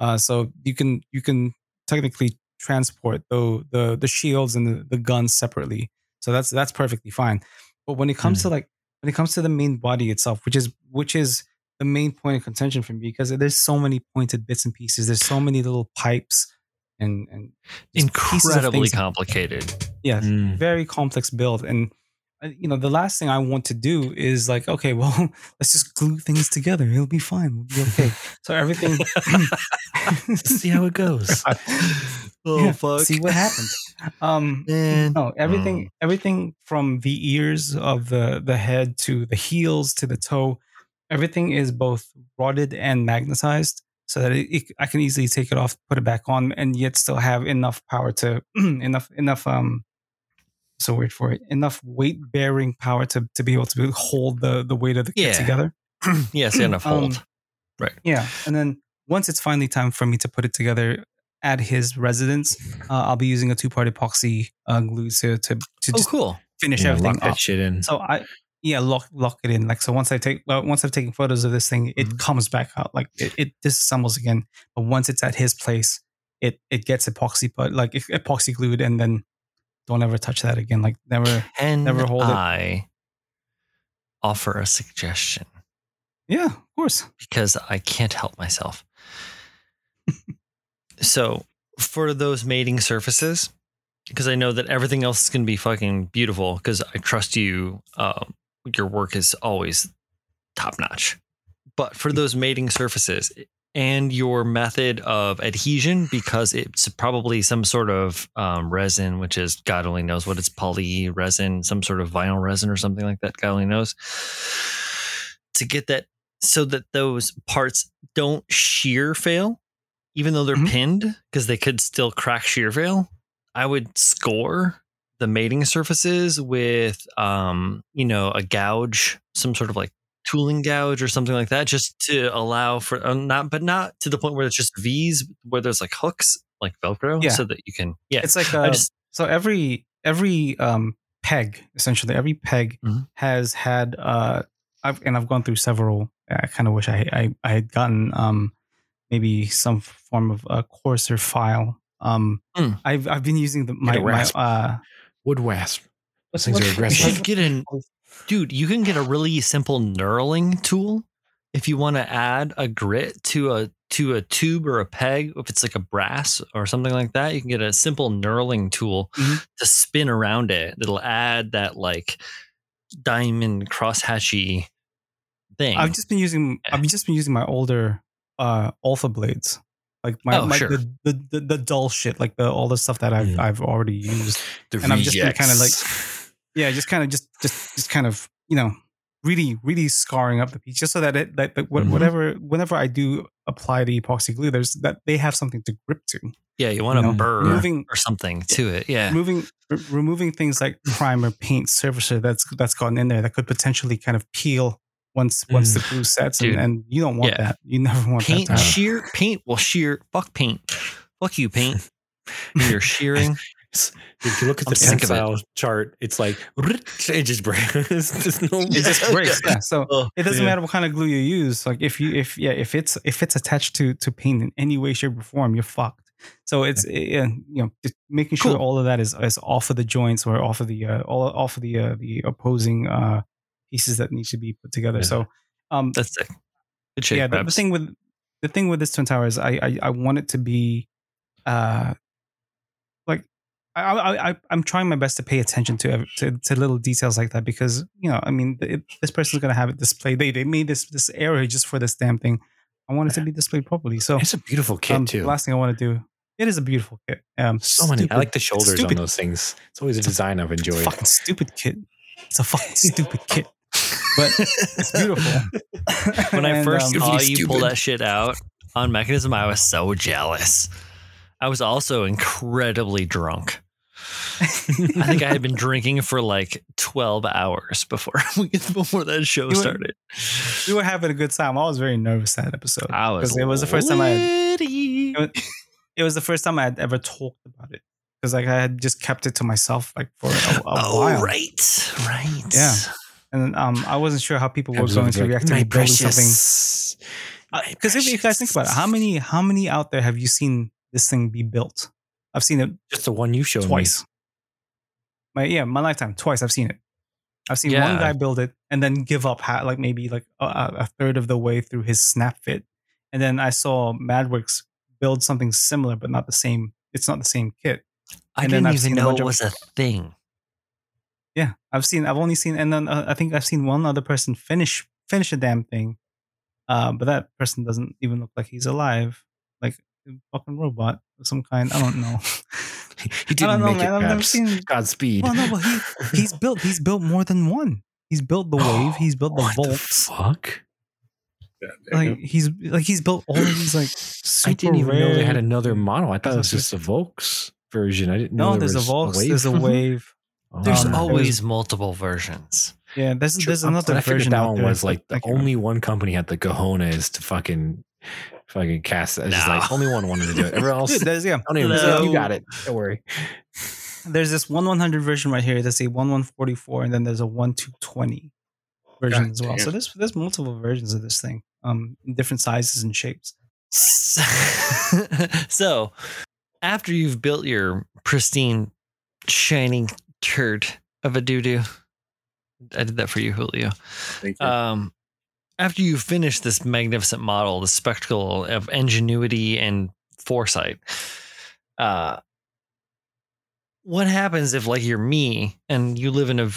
Uh so you can you can technically transport the the the shields and the, the guns separately. So that's that's perfectly fine. But when it comes to like when it comes to the main body itself which is which is the main point of contention for me because there's so many pointed bits and pieces. There's so many little pipes and and just pieces of Incredibly complicated. yeah Mm. very complex build. And you know the last thing i want to do is like okay well let's just glue things together it'll be fine we'll be okay so everything See how it goes. oh Yeah, fuck! see what happens. um Man. no everything Mm. everything from the ears of the the head to the heels to the toe everything is both rotted and magnetized so that it, it, i can easily take it off put it back on and yet still have enough power to enough enough um so wait for it enough weight bearing power to to be able to hold the the weight of the kit Yeah. together yes, enough Um, hold. yeah and then once it's finally time for me to put it together at his residence uh, i'll be using a two-part epoxy uh, glue to to, to oh, just cool. finish Yeah, everything lock that up shit in. so I yeah lock lock it in like so once I take well, once I've taken photos of this thing it Mhm. comes back out like it, it disassembles again but once it's at his place it it gets epoxy but like epoxy glued and then don't ever touch that again like never And Never hold it. I offer a suggestion yeah of course because I can't help myself. so, for those mating surfaces, because I know that everything else is going to be fucking beautiful, because I trust you. Um, your work is always top notch. But for those mating surfaces, and your method of adhesion because it's probably some sort of um, resin, which is God only knows what it's poly resin, some sort of vinyl resin or something like that. God only knows to get that so that those parts don't shear fail, even though they're Mhm. pinned because they could still crack shear fail. I would score the mating surfaces with, um, you know, a gouge, some sort of like tooling gouge or something like that, just to allow for uh, not, but not to the point where it's just V's, where there's like hooks, like Velcro, Yeah. so that you can, yeah. It's like I uh, just, so every every um peg essentially every peg Mhm. has had uh I've and I've gone through several. I kind of wish I, I I had gotten um maybe some form of a coarser file. Um, Mm. I've I've been using the my, my rasp. uh Wood wasp. what's, Things are aggressive. should get an, dude, you can get a really simple knurling tool if you want to add a grit to a to a tube or a peg. If it's like a brass or something like that, you can get a simple knurling tool Mhm. to spin around it. That'll add that like diamond crosshatchy thing. I've just been using Yeah. I've just been using my older uh Olfa blades. Like my, Oh, my sure. the, the, the the dull shit, like the all the stuff that I've Mm. I've already used. The And I'm just been kinda like- rejects. Yeah, just kind of just just just kind of you know really really scarring up the piece just so that it that, that Mhm. whatever whenever I do apply the epoxy glue, there's that they have something to grip to. yeah, you want you to know, burr moving or something to it. Yeah. moving r- removing things like primer, paint, surfacer that's that's gotten in there that could potentially kind of peel once once the glue sets, and, and you don't want Yeah. that. You never want paint that. Shear paint will shear fuck paint fuck you paint you're shearing If you look at the sick of tensile chart, it's like it just breaks. There's no It just breaks. Yeah. So Oh, it doesn't yeah. matter what kind of glue you use. Like if you if yeah if it's if it's attached to to paint in any way, shape, or form, you're fucked. So it's uh, you know just making sure Cool. all of that is is off of the joints or off of the uh, all off of the uh, the opposing uh pieces that need to be put together. Yeah. So um that's sick good shit yeah the, the thing with the thing with this twin tower is I I, I want it to be uh like I, I I I'm trying my best to pay attention to, to to little details like that because you know I mean it, this person's gonna have it displayed they they made this this area just for this damn thing I want it to be displayed properly so It's a beautiful kit um, too. the last thing I want to do it is a beautiful kit um so many. I like the shoulders on stupid- those things. It's always a design I've it's a enjoyed. fucking stupid kit it's a fucking stupid kit but it's beautiful when I And, first um, saw you pull that shit out on mechanism, I was so jealous. I was also incredibly drunk. I think I had been drinking for like twelve hours before before that show You were- started. we were having a good time I was very nervous that episode I was. it was the first time I had it was, it was the first time I had ever talked about it because like I had just kept it to myself like for a, a Oh while, right, right. Yeah. and um I wasn't sure how people were going to like, react to "My me building something. precious." My Because if you guys think about it, how many how many out there have you seen this thing be built? I've seen it Just the one you showed twice. My yeah, my lifetime twice. I've seen it. I've seen one guy build it and then give up, ha- like maybe like a, a third of the way through his snap fit, and then I saw Madworks build something similar, but not the same. It's not the same kit. I and didn't even know it of- was a thing. Yeah, I've seen. I've only seen, and then uh, I think I've seen one other person finish finish a damn thing, uh, but that person doesn't even look like he's alive, like a fucking robot of some kind. I don't know. He didn't don't know, make man. it. I've never seen. Godspeed. Well, no, but he he's built. He's built more than one. He's built the wave. He's built the What Volks. fuck? Like he's like he's built all these like. Super I didn't even know they had another model. I thought it was just the Volks version. I didn't know No, there there's a Volks. wave. There's a wave. Oh, There's Um, it was- always multiple versions. Yeah, there's there's But another I figured version. that one was like I the can't only one company had the cojones to fucking fucking cast it. It's just like only one wanted to do it. Everyone else, Dude, there's yeah. don't even. No. You got it. Don't worry. There's this one 100 version right here. There's a one 144, and then there's a one 220 version God as well. damn. So there's there's multiple versions of this thing, um, in different sizes and shapes. so, after you've built your pristine, shining turd of a doo doo, I did that for you, Julio. Thank you. Um, after you finish this magnificent model, the spectacle of ingenuity and foresight, uh, what happens if, like, you're me and you live in a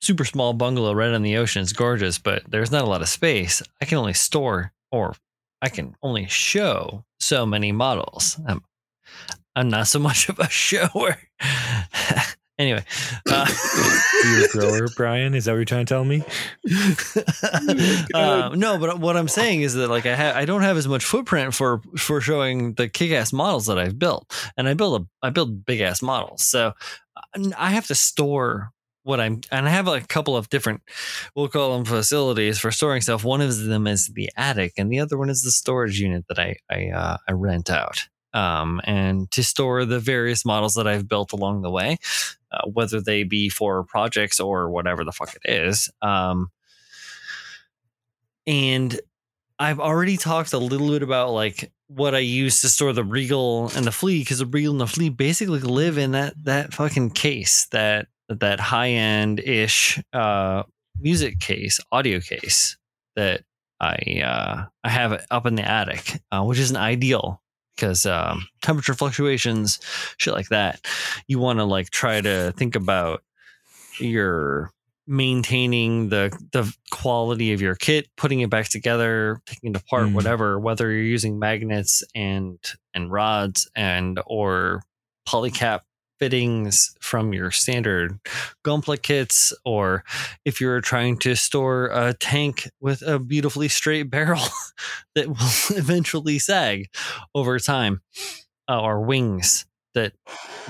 super small bungalow right on the ocean? It's gorgeous, but there's not a lot of space. I can only store or I can only show so many models. I'm, I'm not so much of a shower. Anyway, uh, You're a grower, Brian. Is that what you're trying to tell me? uh, no, but what I'm saying is that like I have I don't have as much footprint for for showing the kick-ass models that I've built, and I build a I build big ass models, so uh, I have to store what I'm and I have like a couple of different we'll call them facilities for storing stuff. One of them is the attic, and the other one is the storage unit that I I uh, I rent out. Um, and to store the various models that I've built along the way, uh, whether they be for projects or whatever the fuck it is. Um, and I've already talked a little bit about like what I use to store the Regal and the Flea because the Regal and the Flea basically live in that that fucking case that that high end ish uh, music case, audio case that I uh, I have up in the attic, uh, which isn't ideal because um, temperature fluctuations, shit like that. You want to like try to think about your maintaining the the quality of your kit, putting it back together, taking it apart, Mm. whatever. Whether you're using magnets and and rods and or polycap fittings from your standard Gunpla kits, or if you're trying to store a tank with a beautifully straight barrel that will eventually sag over time, uh, or wings that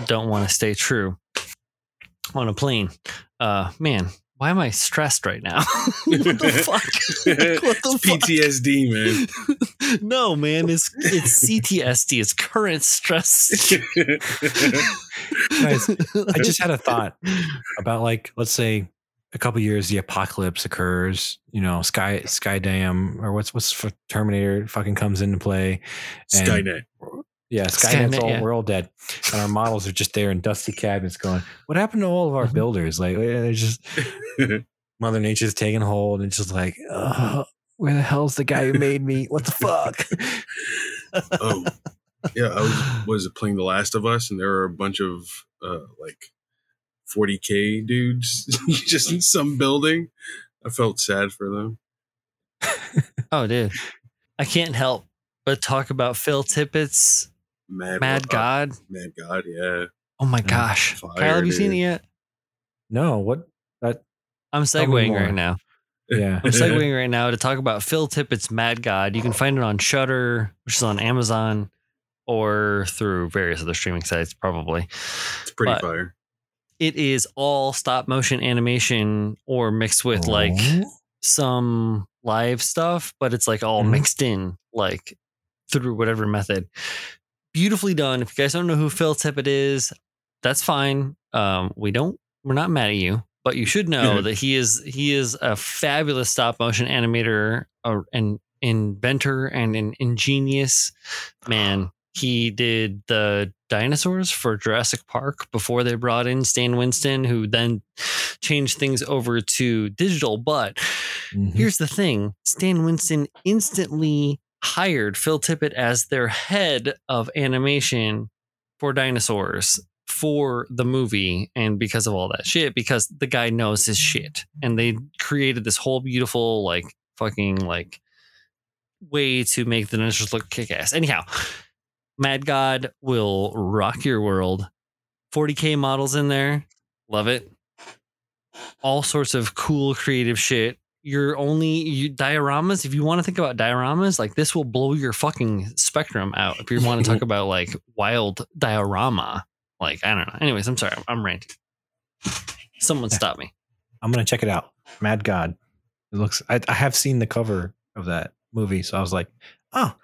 don't want to stay true on a plane. Uh, man, why am I stressed right now? what the fuck? what the fuck? PTSD, man. no, man, it's it's CTSD. It's current stress. Guys, I just had a thought about like let's say a couple years the apocalypse occurs you know sky Sky Dam or what's what's for terminator fucking comes into play and- Skynet. Yeah skynet's Skynet, all yeah. we're all dead and our models are just there in dusty cabinets going what happened to all of our Mhm. builders like they're just mother nature's taking hold and just like oh, where the hell's the guy who made me what the fuck oh, yeah. I was was playing The Last of Us, and there were a bunch of uh, like 40k dudes just in some building. I felt sad for them. oh, dude, I can't help but talk about Phil Tippett's Mad, Mad God. Mad God. Yeah. Oh my gosh, Fire, Kyle, have you seen it yet? no what that I'm me segueing more. right now. yeah I'm segueing right now to talk about Phil Tippett's Mad God. You can find it on Shudder, which is on Amazon, or through various other streaming sites, probably. It's pretty But- fire. It is all stop motion animation or mixed with like Oh. some live stuff, but it's like all Mhm. mixed in, like through whatever method. Beautifully done. If you guys don't know who Phil Tippett is, that's fine. Um, we don't. We're not mad at you, but you should know that he is he is a fabulous stop motion animator, uh, and inventor, and an ingenious man. He did the dinosaurs for Jurassic Park before they brought in Stan Winston, who then changed things over to digital. But Mhm. Here's the thing Stan Winston instantly hired Phil Tippett as their head of animation for dinosaurs for the movie. And because of all that shit, because the guy knows his shit. And they created this whole beautiful, like, fucking, like, way to make the dinosaurs look kick ass. Anyhow, Mad God will rock your world. 40K models in there. Love it. All sorts of cool, creative shit you're only you, dioramas. If you want to think about dioramas, like this will blow your fucking spectrum out. If you want to talk about like wild diorama, like I don't know. Anyways, I'm sorry, I'm, I'm ranting. Someone stop me. I'm gonna check it out. Mad God. It looks. I, I have seen the cover of that movie, so I was like, oh,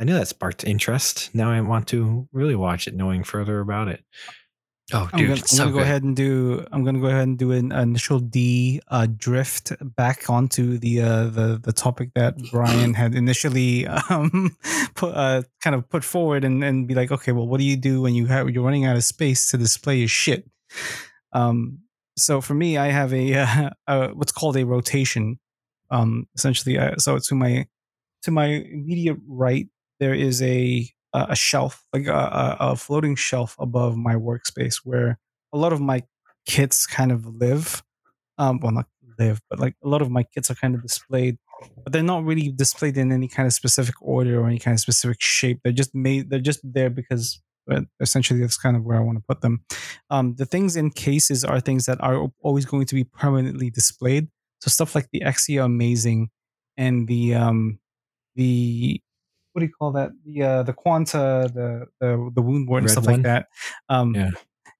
I knew that sparked interest. Now I want to really watch it, knowing further about it. Oh, I'm dude, gonna, it's I'm so gonna go ahead and do. I'm gonna go ahead and do an initial D uh, drift back onto the uh, the the topic that Brian had initially um, put uh, kind of put forward, and, and be like, okay, well, what do you do when you have you're running out of space to display your shit? Um, so for me, I have a, uh, uh what's called a rotation. Um, essentially, uh, so to my to my immediate right, there is a a shelf, like a, a, a floating shelf above my workspace, where a lot of my kits kind of live. Um, well, not live, but like a lot of my kits are kind of displayed. but they're not really displayed in any kind of specific order or any kind of specific shape. They're just made. They're just there because essentially that's kind of where I want to put them. Um, the things in cases are things that are always going to be permanently displayed. So stuff like the Exia Amazing and the um, the what do you call that? The uh, the Quanta, the the the wound ward and Red stuff one? like that. Um, Yeah.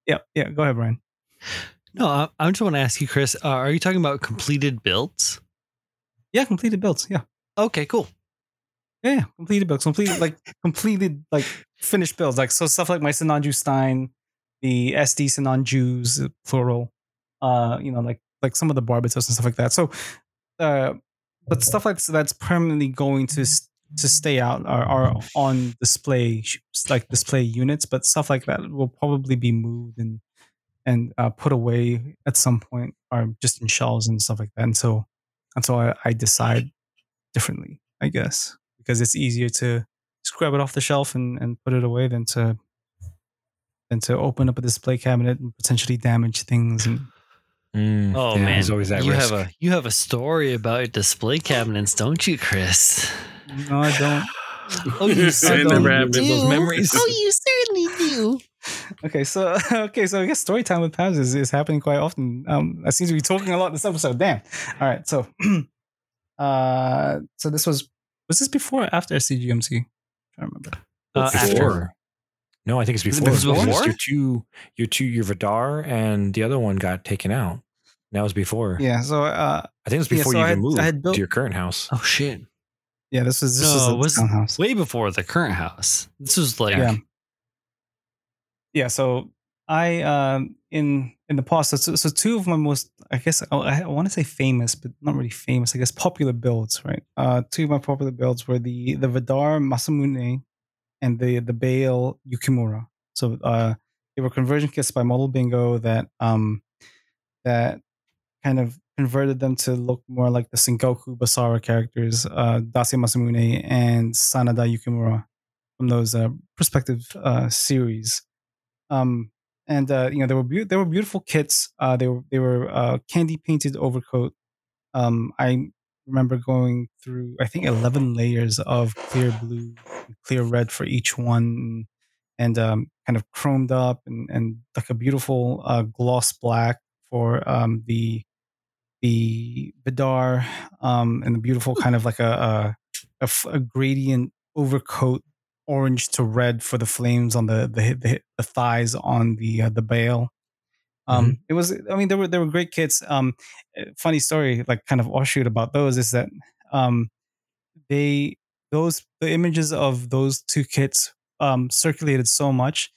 yeah, yeah. Go ahead, Brian. No, I, I just want to ask you, Chris. Uh, are you talking about completed builds? Yeah, completed builds. Yeah, Okay, cool. yeah, yeah. completed builds. Completed like completed like finished builds. Like so stuff like my Sinanju Stein, the SD Sinanjus plural. Uh, you know, like like some of the Barbatos and stuff like that. So, uh, but stuff like that's permanently going to s- to stay out are, are on display like display units. But stuff like that will probably be moved and and uh, put away at some point, or just in shelves and stuff like that. And so, until I, I decide differently, I guess, because it's easier to just grab it off the shelf and, and put it away than to than to open up a display cabinet and potentially damage things. And Mm, Oh yeah, man, there's always that you risk. have a you have a story about display cabinets, don't you, Chris? No, I don't. Oh, you certainly never do. Those memories. Oh, you certainly do. Okay, so okay, so I guess story time with Pabs is, is happening quite often. Um, I seem to be talking a lot this episode. Damn. All right, so uh, so this was was this before or after SCGMC? I'm trying remember. Uh, Before. after. No, I think it's before. it before. before? because Your two, your two, your Vidar and the other one got taken out. That was before. Yeah, so uh, I think it was Yeah, before so you I even had- moved I had built- to your current house. Oh shit! Yeah, this was this No, a it was-. Way before the current house. This was like Yeah. yeah so i um in in the past so, so two of my most i guess i, I want to say famous but not really famous i guess popular builds right uh two of my popular builds were the the vidar masamune and the the Bael yukimura so uh they were conversion kits by model bingo that um that kind of converted them to look more like the sengoku basara characters uh date masamune and sanada yukimura from those uh, respective uh, series. Um, and uh, you know, they were beau- they were beautiful kits. Uh, they were they were uh, candy painted overcoat. Um, I remember going through I think eleven layers of clear blue, clear red for each one, and um, kind of chromed up and and like a beautiful uh, gloss black for um, the the Vidar, um, and the beautiful kind of like a a, a f- a gradient overcoat orange to red for the flames on the the, the, the thighs on the uh, the Bael. Um, It was, I mean, there were there were great kits. Um, eh, funny story, like kind of offshoot about those is that um, they those the images of those two kits um, circulated so much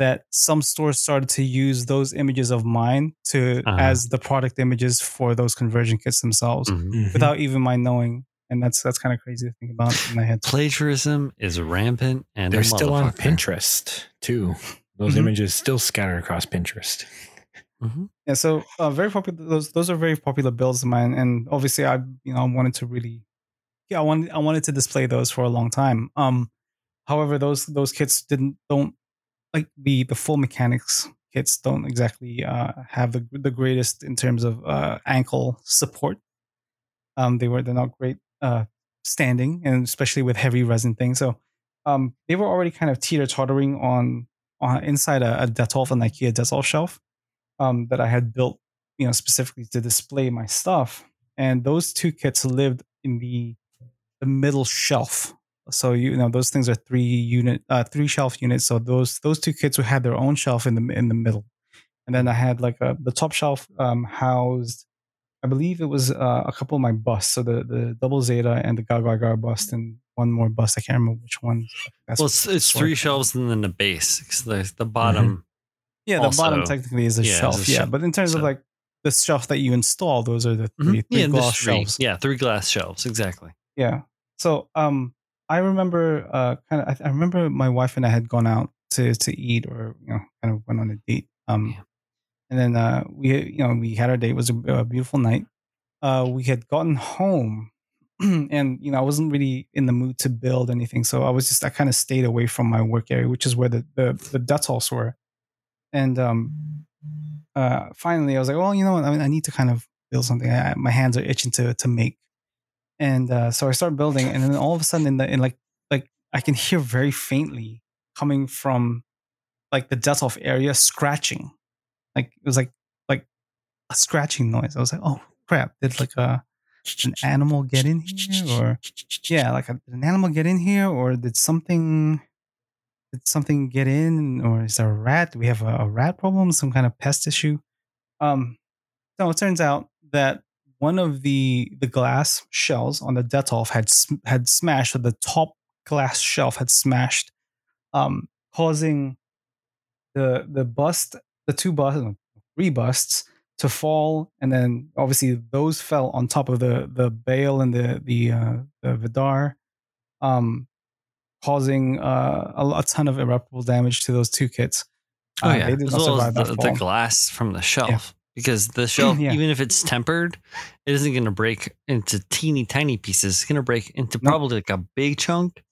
that some stores started to use those images of mine to Uh-huh. as the product images for those conversion kits themselves Mhm. Mhm. without even my knowing. And that's that's kind of crazy to think about in my head. plagiarism is rampant and They're still on. Pinterest too. Those Mhm. images still scattered across Pinterest. Mhm. Yeah, so uh, very popular. Those those are very popular builds of mine, and obviously I you know I wanted to really, yeah, I wanted I wanted to display those for a long time. Um, however, those those kits didn't don't like the the full mechanics kits don't exactly uh, have the the greatest in terms of uh, ankle support. Um, they were they're not great uh, standing, and especially with heavy resin things. So, um, they were already kind of teeter tottering on on inside a, a Detolf, an IKEA Detolf shelf um, that I had built, you know, specifically to display my stuff. And those two kits lived in the the middle shelf. So you know those things are three unit, uh, three shelf units. So those those two kits would had their own shelf in the in the middle, and then I had like a the top shelf um, housed. I believe it was uh, a couple of my busts, so the the double Zeta and the Gagar bust, and one more bust. I can't remember which one. That's Well, it's, it's three shelves and then the base. the the bottom. Yeah, the also- bottom technically is a yeah, it's a shelf. yeah, shelf. but in terms of like the shelf that you install, those are the Mhm. three, three Yeah, glass three. shelves. Yeah, three glass shelves. Exactly. Yeah. So um, I remember uh, kind of I, I remember my wife and I had gone out to to eat or you know kind of went on a date. Um, Yeah. and then uh, we you know we had our date. It was a, a beautiful night. Uh, we had gotten home. And you know, I wasn't really in the mood to build anything, so I was just I kind of stayed away from my work area, which is where the the the Detolfs were. And um, uh, finally, I was like, well, you know what? I mean, I need to kind of build something. I, my hands are itching to to make. And uh, so I start building, and then all of a sudden, in the in like like I can hear very faintly coming from like the Detolf area scratching, like it was like like a scratching noise. I was like, oh crap! Did like a an animal get in here, or yeah, like a, an animal get in here, or did something did something get in, or is there a rat? Do we have a, a rat problem? Some kind of pest issue? Um, so it turns out that one of the the glass shells on the Detolf had had smashed, or the top glass shelf had smashed, um, causing the the bust, the two busts, three busts to fall, and then obviously those fell on top of the the Bael and the the uh, the vidar, um, causing uh, a, a ton of irreparable damage to those two kits. Oh Uh, yeah, as well as the, the glass from the shelf. Because the shelf, Yeah. even if it's tempered, it isn't going to break into teeny tiny pieces. It's going to break into No. probably like a big chunk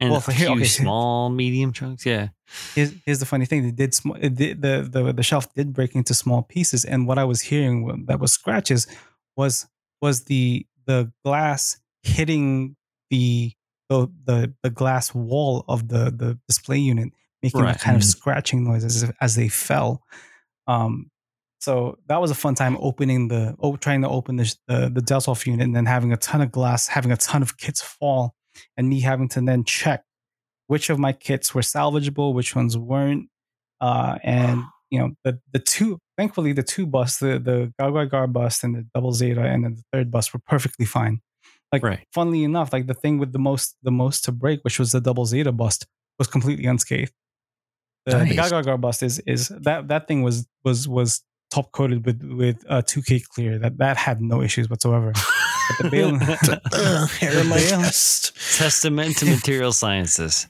and Well, a few okay, small, medium chunks. Yeah. here's, here's the funny thing: they did sm- it did, the the the shelf did break into small pieces, and what I was hearing that was scratches was was the the glass hitting the the the, the glass wall of the the display unit, making Right. a kind of Mm. scratching noise as as they fell. Um, so that was a fun time opening the oh, trying to open the the, the unit, and then having a ton of glass, having a ton of kits fall, and me having to then check which of my kits were salvageable, which ones weren't. Uh, and you know, the the two thankfully the two busts, the the Gar bust and the double Zeta, and then the third bust were perfectly fine. Like Right. funnily enough, like the thing with the most the most to break, which was the double Zeta bust, was completely unscathed. The, the Nice. Gar bust is is that that thing was was was top coated with with uh, 2K clear. That that had no issues whatsoever. But the Bael, Ugh, hair in my Bael- chest. Testament to material sciences.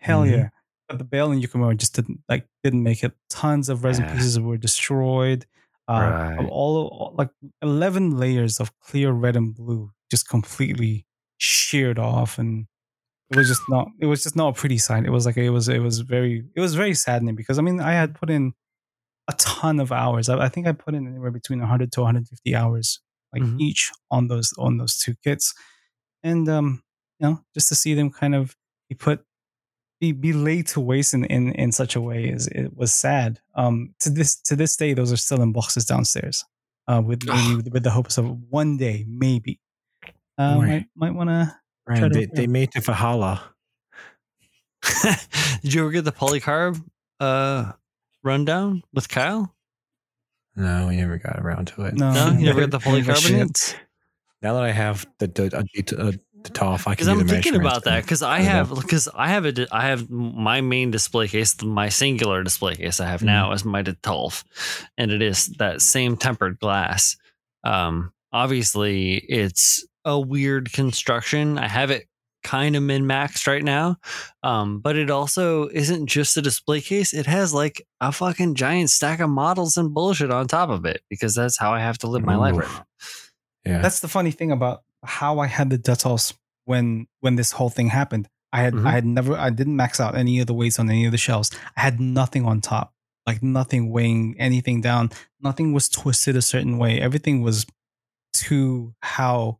Hell Mhm. yeah. But the Bael and Yukimura just didn't like didn't make it. Tons of resin Yeah. pieces were destroyed. Uh, Right. all, all like eleven layers of clear red and blue just completely sheared off, and it was just not. It was just not a pretty sign It was like it was. It was very. It was very saddening because I mean I had put in a ton of hours. I, I think I put in anywhere between 100 to 150 hours, like Mhm. each on those on those two kits, and um, you know, just to see them kind of be put be, be laid to waste in, in in such a way is it was sad. Um, to this to this day, those are still in boxes downstairs, uh, with maybe with the hopes of one day maybe. Uh, Boy. might might want to. Try to- they, they made the Fahala. Did you ever get the polycarb uh, rundown with Kyle? No, we never got around to it. No, No, you never got the Never shit. Now that I have the the, uh, the, the TOF, I can. Because I'm the thinking about that because I have because I have a di- I have my main display case, my singular display case I have now is my Detolf, and it is that same tempered glass. Um, obviously, it's a weird construction. I have it kind of min maxed right now, um, but it also isn't just a display case. It has like a fucking giant stack of models and bullshit on top of it because that's how I have to live my life right now. Yeah. That's the funny thing about how I had the Detolfs when when this whole thing happened. I had Mhm. I had never I didn't max out any of the weights on any of the shelves. I had nothing on top, like nothing weighing anything down. Nothing was twisted a certain way. Everything was to how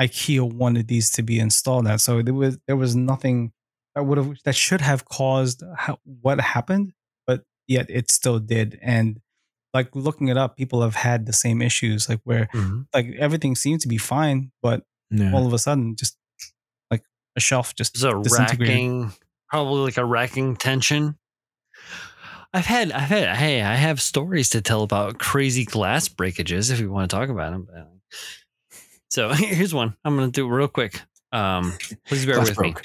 IKEA wanted these to be installed at. So there was there was nothing that would have that should have caused how, what happened, but yet it still did. And like looking it up, people have had the same issues, like where mm-hmm. like everything seemed to be fine, but yeah. all of a sudden, just like a shelf just There's a racking, probably like a racking tension. I've had, I've had, hey, I have stories to tell about crazy glass breakages if you want to talk about them. So here's one. I'm going to do it real quick. Um, please bear with me.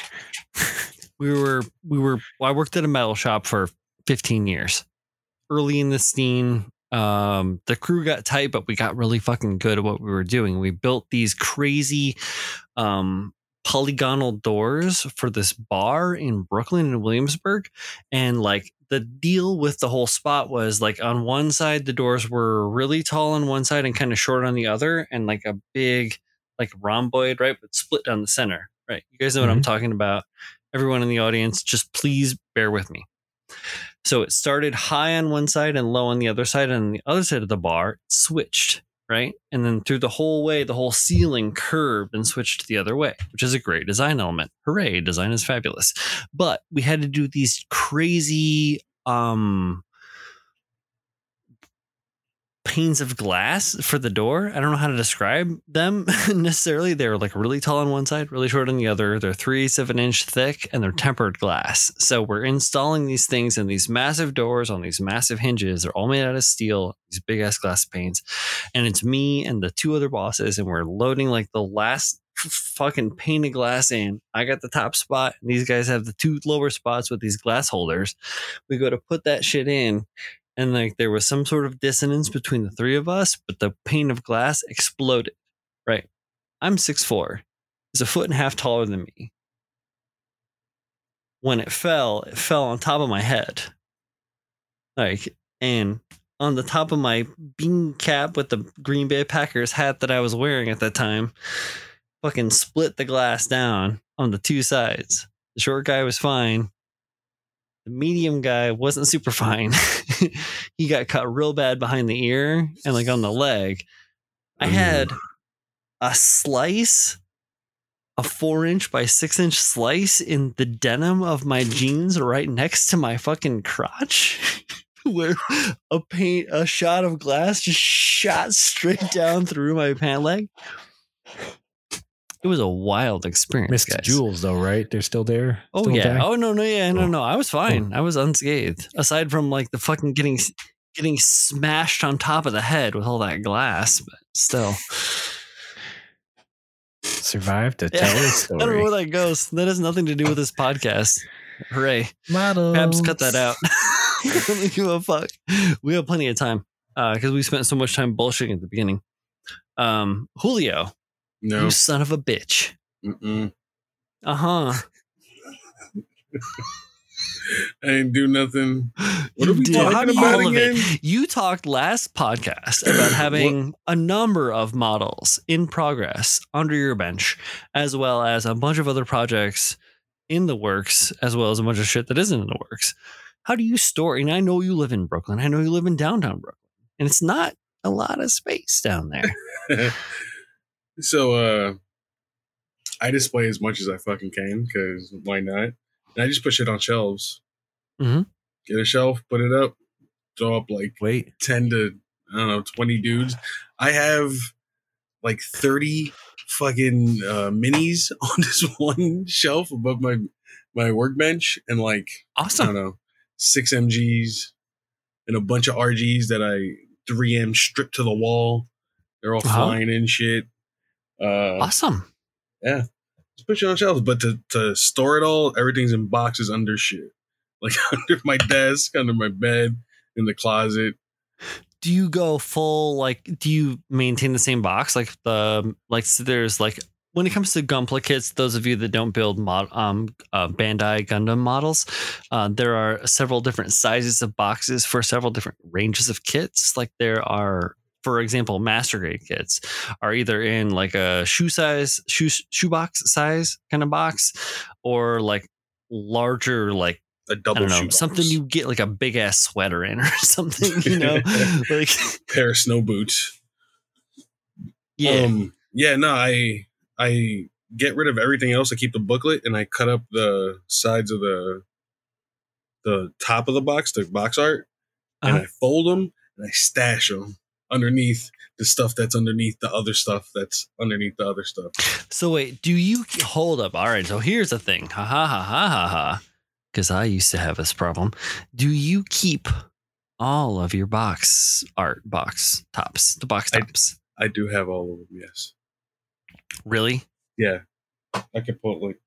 We were, we were, well, I worked at a metal shop for 15 years. Early in the scene, um, the crew got tight, but we got really fucking good at what we were doing. We built these crazy, um, polygonal doors for this bar in Brooklyn and Williamsburg. And like the deal with the whole spot was like on one side, the doors were really tall on one side and kind of short on the other, and like a big, like rhomboid, right? But split down the center, right? You guys know what I'm mm-hmm. talking about. Everyone in the audience, just please bear with me. So it started high on one side and low on the other side. And on the other side of the bar, it switched. Right? And then through the whole way, the whole ceiling curved and switched the other way, which is a great design element. Hooray, design is fabulous. But we had to do these crazy um panes of glass for the door. I don't know how to describe them necessarily. They're like really tall on one side, really short on the other. They're three, seven inch thick, and they're tempered glass. So we're installing these things in these massive doors on these massive hinges. They're all made out of steel, these big ass glass panes. And it's me and the two other bosses, and we're loading like the last fucking pane of glass in. I got the top spot, and these guys have the two lower spots with these glass holders. We go to put that shit in, and like there was some sort of dissonance between the three of us, but the pane of glass exploded. Right. I'm six four. He's a foot and a half taller than me. When it fell, it fell on top of my head. Like, and on the top of my bean cap with the Green Bay Packers hat that I was wearing at that time, fucking split the glass down on the two sides. The short guy was fine. The medium guy wasn't super fine. he got cut real bad behind the ear and like on the leg. I had a slice, a four inch by six inch slice in the denim of my jeans right next to my fucking crotch. Where a paint a shot of glass just shot straight down through my pant leg. It was a wild experience. Missed guys. Jewels though, right? They're still there. Oh Still yeah. intact? Oh no no yeah no no. I was fine. I was unscathed. Aside from like the fucking getting getting smashed on top of the head with all that glass, but still. Survived to Yeah. tell the I don't know where that goes. That has nothing to do with this podcast. Hooray. Models. Perhaps cut that out. Don't give a fuck. We have plenty of time because we spent so much time bullshitting at the beginning. Um, Julio, No. you son of a bitch. Mm-mm. Uh huh. I didn't do nothing. What are we did talking about again? You talked last podcast about having a number of models in progress under your bench, as well as a bunch of other projects in the works, as well as a bunch of shit that isn't in the works. How do you store? And I know you live in Brooklyn. I know you live in downtown Brooklyn, and it's not a lot of space down there. so uh I display as much as I fucking can because why not? And I just put shit on shelves. Mhm. Get a shelf, put it up, throw up like Wait, 10 to I don't know, 20 dudes. I have like 30 fucking uh, minis on this one shelf above my my workbench and like I don't know, six MGs and a bunch of RGs that I 3M stripped to the wall. They're all Uh-huh. flying and shit. Uh, Awesome. Yeah. Just put it on shelves, but to, to store it all, everything's in boxes under shit. Like under my desk, under my bed, in the closet. do you go full like do you maintain the same box like the like so there's like when it comes to gunpla kits those of you that don't build mod um uh, bandai gundam models uh, there are several different sizes of boxes for several different ranges of kits like there are for example master grade kits are either in like a shoe size shoe shoebox size kind of box or like larger like A double know, something you get like a big ass sweater in or something, you know? like pair of snow boots. yeah. Um, yeah, no, I I get rid of everything else. I keep the booklet and I cut up the sides of the the top of the box, the box art, and Uh-huh. I fold them and I stash them underneath the stuff that's underneath the other stuff that's underneath the other stuff. So wait, do you hold up? All right, so here's the thing. Ha ha ha ha ha ha. Because I used to have this problem. Do you keep all of your box art box tops, the box tops? I do have all of them. Yes. really? Yeah. I could put like.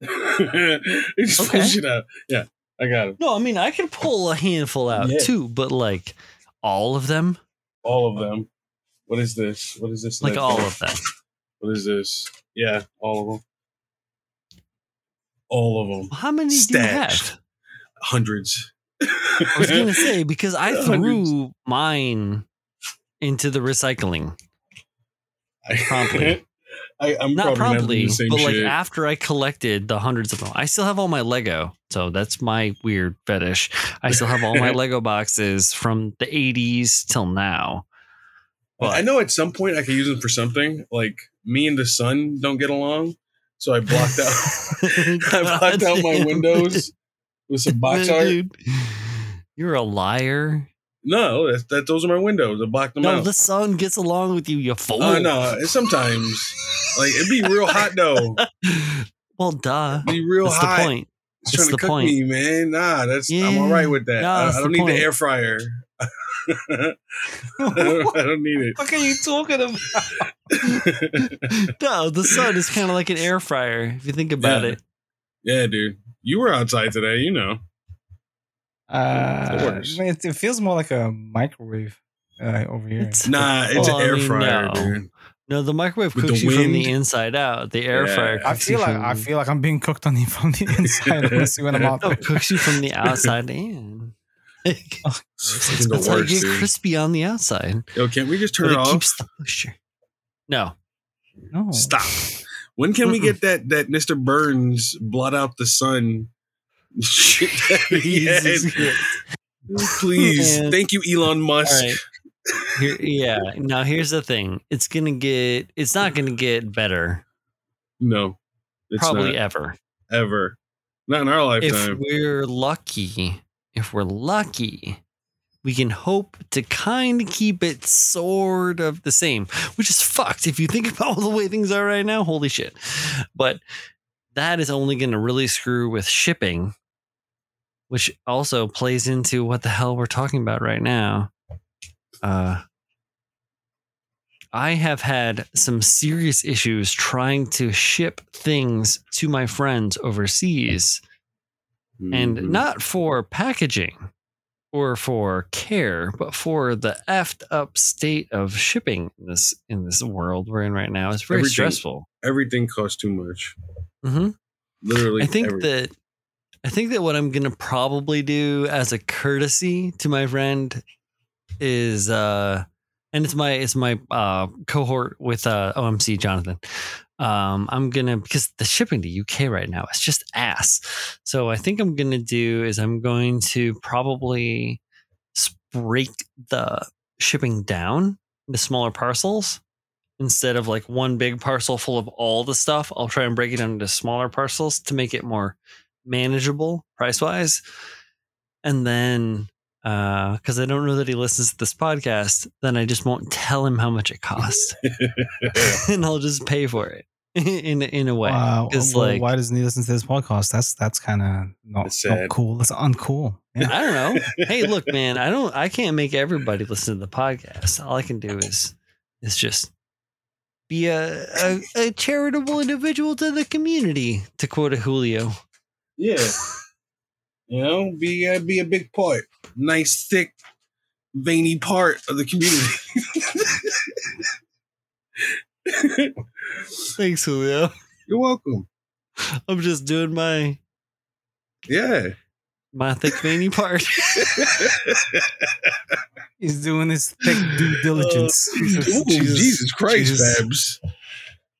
just Okay. push it out. Yeah, I got them. No, I mean I can pull a handful out Yeah. too, but like all of them, All of them. What is this? What is this? like all of them. What is this? Yeah, all of them. All of them. How many do you have? Hundreds. I was gonna say because I Hundreds. threw mine into the recycling. I, promptly. I, I'm Not probably, gonna have to do probably, but like after I collected the hundreds of them, I still have all my Lego. So that's my weird fetish. I still have all my Lego boxes from the 80s till now. Well, I know at some point I could use them for something. Like me and the sun don't get along, so I blocked out. I blocked out my windows with some box art. Dude, You're a liar. No, that, that those are my windows. I blocked them No, out. the sun gets along with you, you fool. No! and Sometimes, like it'd be real hot though. well, duh. It'd Be real That's hot. the point. It's It's trying to cook point. me, man. Nah, that's I'm all right with that. No, I, I don't need point. the air fryer. I don't I don't need it. What are you talking about? No, the sun is kind of like an air fryer if you think about Yeah. it. yeah, dude. You were outside today, you know. Uh, it, it feels more like a microwave uh, over here. It's- Nah, it's Well, an I air mean, fryer, no. dude. No, the microwave With cooks the you from the inside out. The air Yeah. fryer. I feel you like from, I feel like I'm being cooked on the from the inside. honestly, when I'm out no, it cooks you from the outside in. It's fucking the That's how you get crispy on the outside. Yo, can't we just turn But it it off? keeps the moisture. No, No, Stop. When can we Mm-mm. get that that Mr. Burns blot out the sun? Jesus Please, Man. thank you, Elon Musk. Right. Here, yeah. Now here's the thing. It's gonna get. It's not gonna get better. No, it's probably not, ever. ever. Not in our lifetime. If we're lucky, if we're lucky, we can hope to kind of keep it sort of the same, which is fucked if you think about the way things are right now. Holy shit! But that is only going to really screw with shipping, which also plays into what the hell we're talking about right now. Uh, I have had some serious issues trying to ship things to my friends overseas and Mhm. not for packaging or for care, but for the effed up state of shipping in this in this world we're in right now. It's very Everything. stressful. everything costs too much. hmm Literally, I think everything. that I think that what I'm gonna probably do as a courtesy to my friend is uh and it's my it's my uh cohort with uh OMC Jonathan. Um I'm gonna because the shipping to UK right now is just ass. So I think I'm gonna do is I'm going to probably break the shipping down into smaller parcels instead of like one big parcel full of all the stuff, I'll try and break it into smaller parcels to make it more manageable price wise. And then, uh because I don't know that he listens to this podcast, then I just won't tell him how much it costs, and I'll just pay for it in in a way. Wow. 'Cause, well, like- why doesn't he listen to this podcast? That's that's kind of not, That's not cool. That's uncool. Yeah. I don't know. Hey, look, man, I don't. I can't make everybody listen to the podcast. All I can do is is just be a, a, a charitable individual to the community, to quote a Julio. Yeah, you know, be uh, be a big part, nice, thick, veiny part of the community. Thanks, Julio. You're welcome. I'm just doing my Yeah. my thick veiny part. He's doing his thick due diligence. Ooh, Jesus, Christ, Jesus. Babs.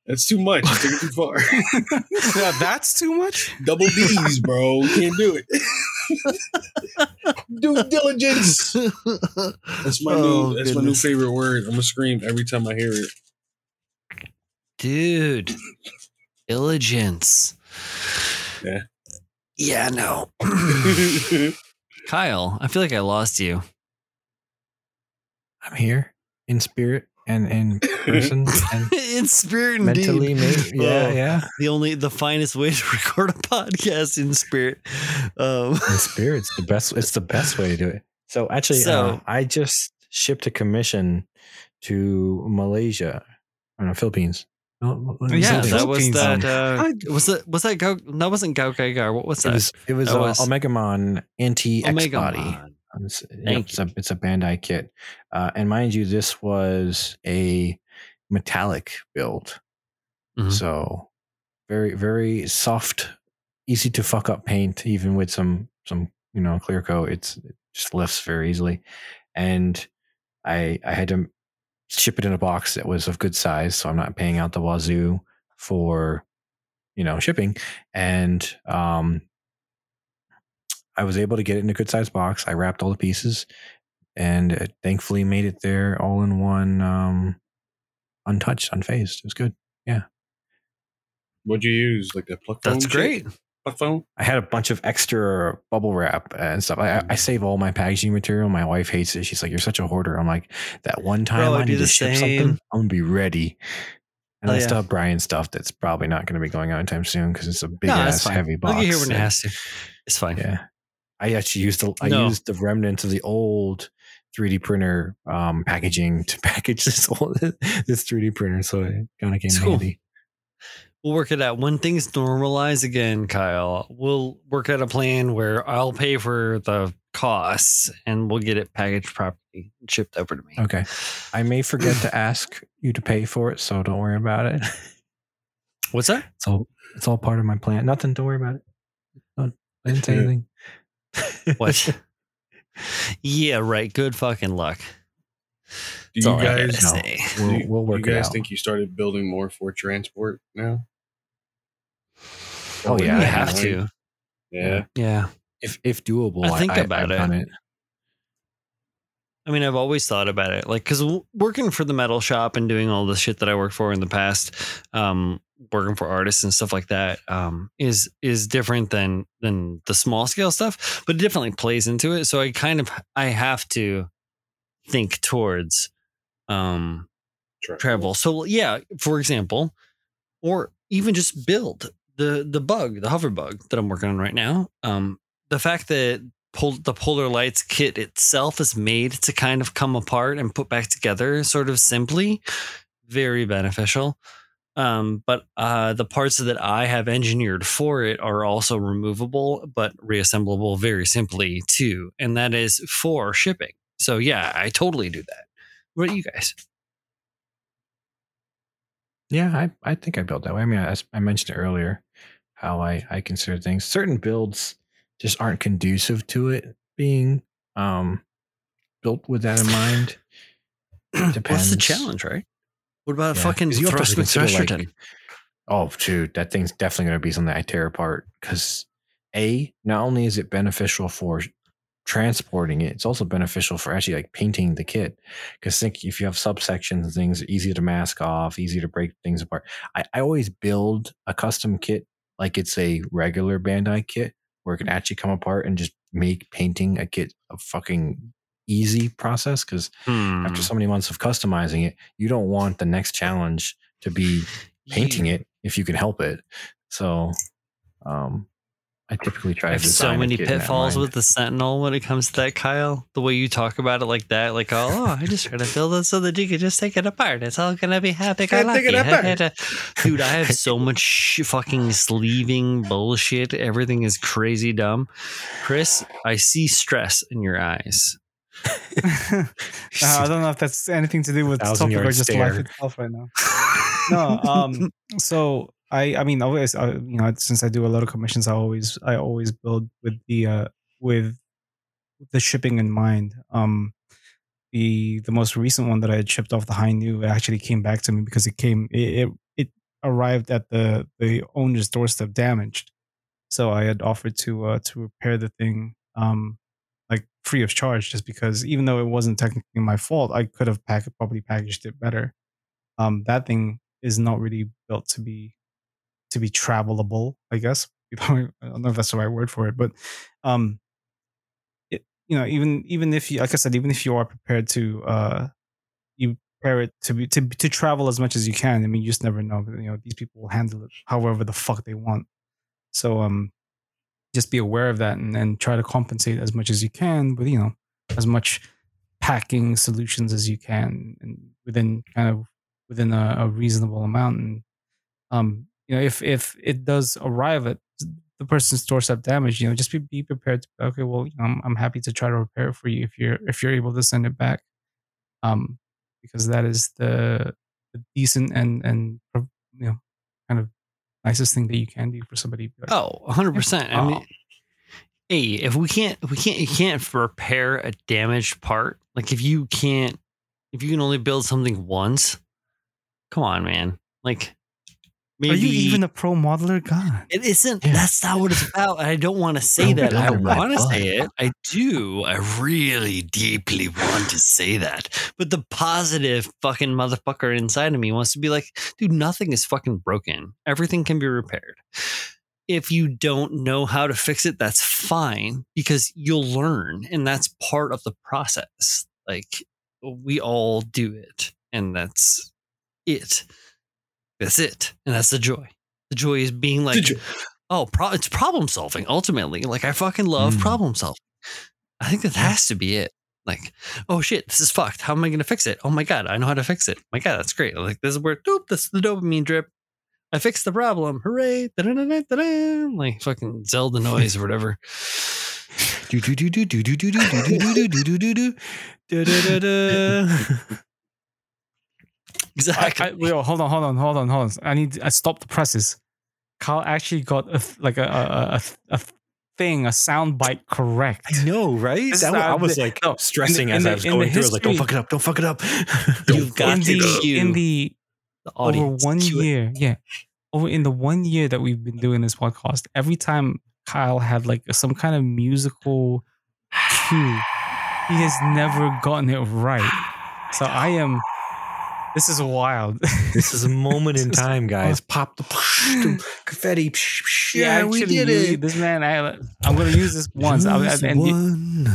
That's too much. You took it too far. Yeah, that's too much. Double D's, bro. We can't do it. Due diligence. That's my Oh, new. That's my new favorite word. I'm gonna scream every time I hear it. Dude. Diligence. Yeah. Yeah, no. Kyle, I feel like I lost you. I'm here in spirit and in person and In spirit indeed. mentally. Maybe. Yeah, Oh. yeah. The only the finest way to record a podcast in spirit. Um In spirit, it's the best. It's the best way to do it. So actually, So- uh, I just shipped a commission to Malaysia, or no, Philippines. No, yeah, Philippines. that was that uh was that was that Go? that wasn't Gao Gai Gar. What was It that? was it was, That uh, was- Omegamon NT X Omega body. It's, it's a it's a Bandai kit, uh, and mind you, this was a metallic build, Mhm. so very very soft, easy to fuck up paint, even with some some you know clear coat. It's it just lifts very easily, and I I had to ship it in a box that was of good size, so I'm not paying out the wazoo for you know shipping, and um, I was able to get it in a good sized box. I wrapped all the pieces, and it thankfully made it there all in one, um, untouched, unfazed. It was good. Yeah. What'd you use? Like the pluck? That's shit? great. Pluck phone? I had a bunch of extra bubble wrap and stuff. I, I save all my packaging material. My wife hates it. She's like, "You're such a hoarder." I'm like, "That one time Bro, I I need to ship same. something, I'm gonna be ready." And Hell I yeah. still have Brian stuff that's probably not going to be going out anytime soon because it's a big No, ass heavy box. I'll get here when it has to. It's fine. Yeah, I actually used the I No. used the remnants of the old 3D printer um, packaging to package this old, this 3D printer, so it kind of came cool. handy. We'll work it out. When things normalize again, Kyle, we'll work out a plan where I'll pay for the costs and we'll get it packaged properly and shipped over to me. Okay, I may forget to ask you to pay for it, so don't worry about it. What's that? It's all it's all part of my plan. Nothing. Don't worry about it. I didn't say anything. What? yeah, right. Good fucking luck. Do That's you all guys, no. say. do We'll, you, we'll work you guys out. think you started building more for transport now? Oh, Or yeah, you I have online? to. Yeah. Yeah. if if doable, I think I, about I've it. Done it. I mean, I've always thought about it, like, because working for the metal shop and doing all the shit that I worked for in the past, um, working for artists and stuff like that, um, is is different than than the small scale stuff, but it definitely plays into it. So I kind of I have to think towards um travel. So yeah, for example, or even just build the the bug, the hover bug that I'm working on right now. Um, the fact that pol- the polar lights kit itself is made to kind of come apart and put back together, sort of simply, very beneficial. Um, but uh, the parts that I have engineered for it are also removable but reassemblable very simply too, and that is for shipping. So yeah, I totally do that. What about you guys? Yeah, I, I think I built that way. I mean, I, I mentioned earlier how I, I consider things. Certain builds just aren't conducive to it being um, built with that in mind. Depends. What's the challenge, right? What about a Yeah, fucking you thrust consider, like, McThrusterton? Oh, dude, that thing's definitely going to be something I tear apart because a not only is it beneficial for transporting it, it's also beneficial for actually like painting the kit. Because think if you have subsections and things, easy to mask off, easy to break things apart. I, I always build a custom kit like it's a regular Bandai kit where it can actually come apart and just make painting a kit a fucking easy process. Because Hmm. after so many months of customizing it, you don't want the next challenge to be painting You it if you can help it. So, um, I typically try to have so many pitfalls with the Sentinel when it comes to that, Kyle. The way you talk about it like that, like, oh, I just try to build it so that you can just take it apart. It's all gonna be happy. Can't take it apart. Dude, I have so much fucking sleeving bullshit. Everything is crazy dumb. Chris, I see stress in your eyes. Uh, I don't know if that's anything to do with the topic or just stare. life itself right now. No, um, so I, I mean, always, uh, you know, since I do a lot of commissions, I always, I always build with the, uh, with the shipping in mind. Um, the the most recent one that I had shipped off the Hi-Nu actually came back to me because it came, it, it, it arrived at the the owner's doorstep damaged. So I had offered to uh, to repair the thing, um, like free of charge, just because even though it wasn't technically my fault, I could have pack- probably packaged it better. Um, that thing is not really built to be to be travelable, I guess. I don't know if that's the right word for it, but um, it, you know, even even if you, like I said, even if you are prepared to uh, you prepare it to be to to travel as much as you can. I mean, you just never know. You know, these people will handle it however the fuck they want. So um, just be aware of that and, and try to compensate as much as you can with you know as much packing solutions as you can and within kind of within a, a reasonable amount. And um you know if if it does arrive at the person's doorstep damage you know just be, be prepared to okay well you know, I'm, I'm happy to try to repair it for you if you're if you're able to send it back. Um because that is the, the decent and and you know kind of nicest thing that you can do for somebody Like, Oh, 100%. I mean, Oh. hey, if we can't, if we can't, you can't repair a damaged part. Like if you can't, if you can only build something once, come on, man. Like maybe Are you even a pro modeler? God. It isn't. Yeah. That's not what it's about. I don't want to say that. I want to say it. I do. I really deeply want to say that. But the positive fucking motherfucker inside of me wants to be like, dude, nothing is fucking broken. Everything can be repaired. If you don't know how to fix it, that's fine because you'll learn. And that's part of the process. Like, we all do it. And that's it. That's it. And that's the joy. The joy is being like, oh, pro- it's problem solving ultimately. Like I fucking love Mm. problem solving. I think that has to be it. Like, oh shit, this is fucked. How am I going to fix it? Oh my god, I know how to fix it. My god, that's great. Like this is where, doop, this is the dopamine drip. I fixed the problem. Hooray! Da-da-da-da-da-da. Like fucking Zelda noise or whatever. Do do do do do do do do do do do do do do da da da da. Exactly. I, I, wait, hold on, hold on, hold on, hold on. I need. I stopped the presses. Carl actually got a like a a, a, a thing, a sound bite correct. I know, right? That, I was like no, stressing in as the- I was in the going through. I was like, "Don't fuck it up! Don't fuck it up!" You've got in to the cue in the the over audience. one Cue it. year, yeah, over in the one year that we've been doing this podcast, every time Kyle had like some kind of musical cue, he has never gotten it right. So I am. This is wild. This is a moment in time, guys. Pop the, confetti. Yeah, we did it. This man, I, I'm gonna use this once. I, I, and you-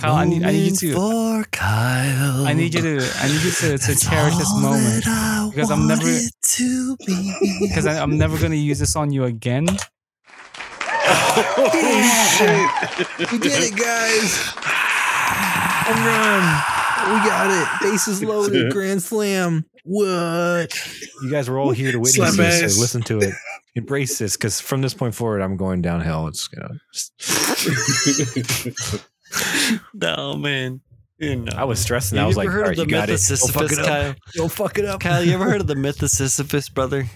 Kyle, I need- I need you to- For Kyle. I need you to. I need you to, to cherish this moment because I'm never- to be. because I'm never gonna use this on you again. We did it, guys. Home run. We got it. Bases loaded. Grand slam. What? You guys were all here to witness Slap this. So listen to it. Embrace this because from this point forward, I'm going downhill. It's gonna. no man. You know. I was stressing. You I was like, heard all of the you myth it. of Don't fuck Sisyphus, it up. Kyle? Don't fuck it up. Kyle, you ever heard of the myth of Sisyphus, brother?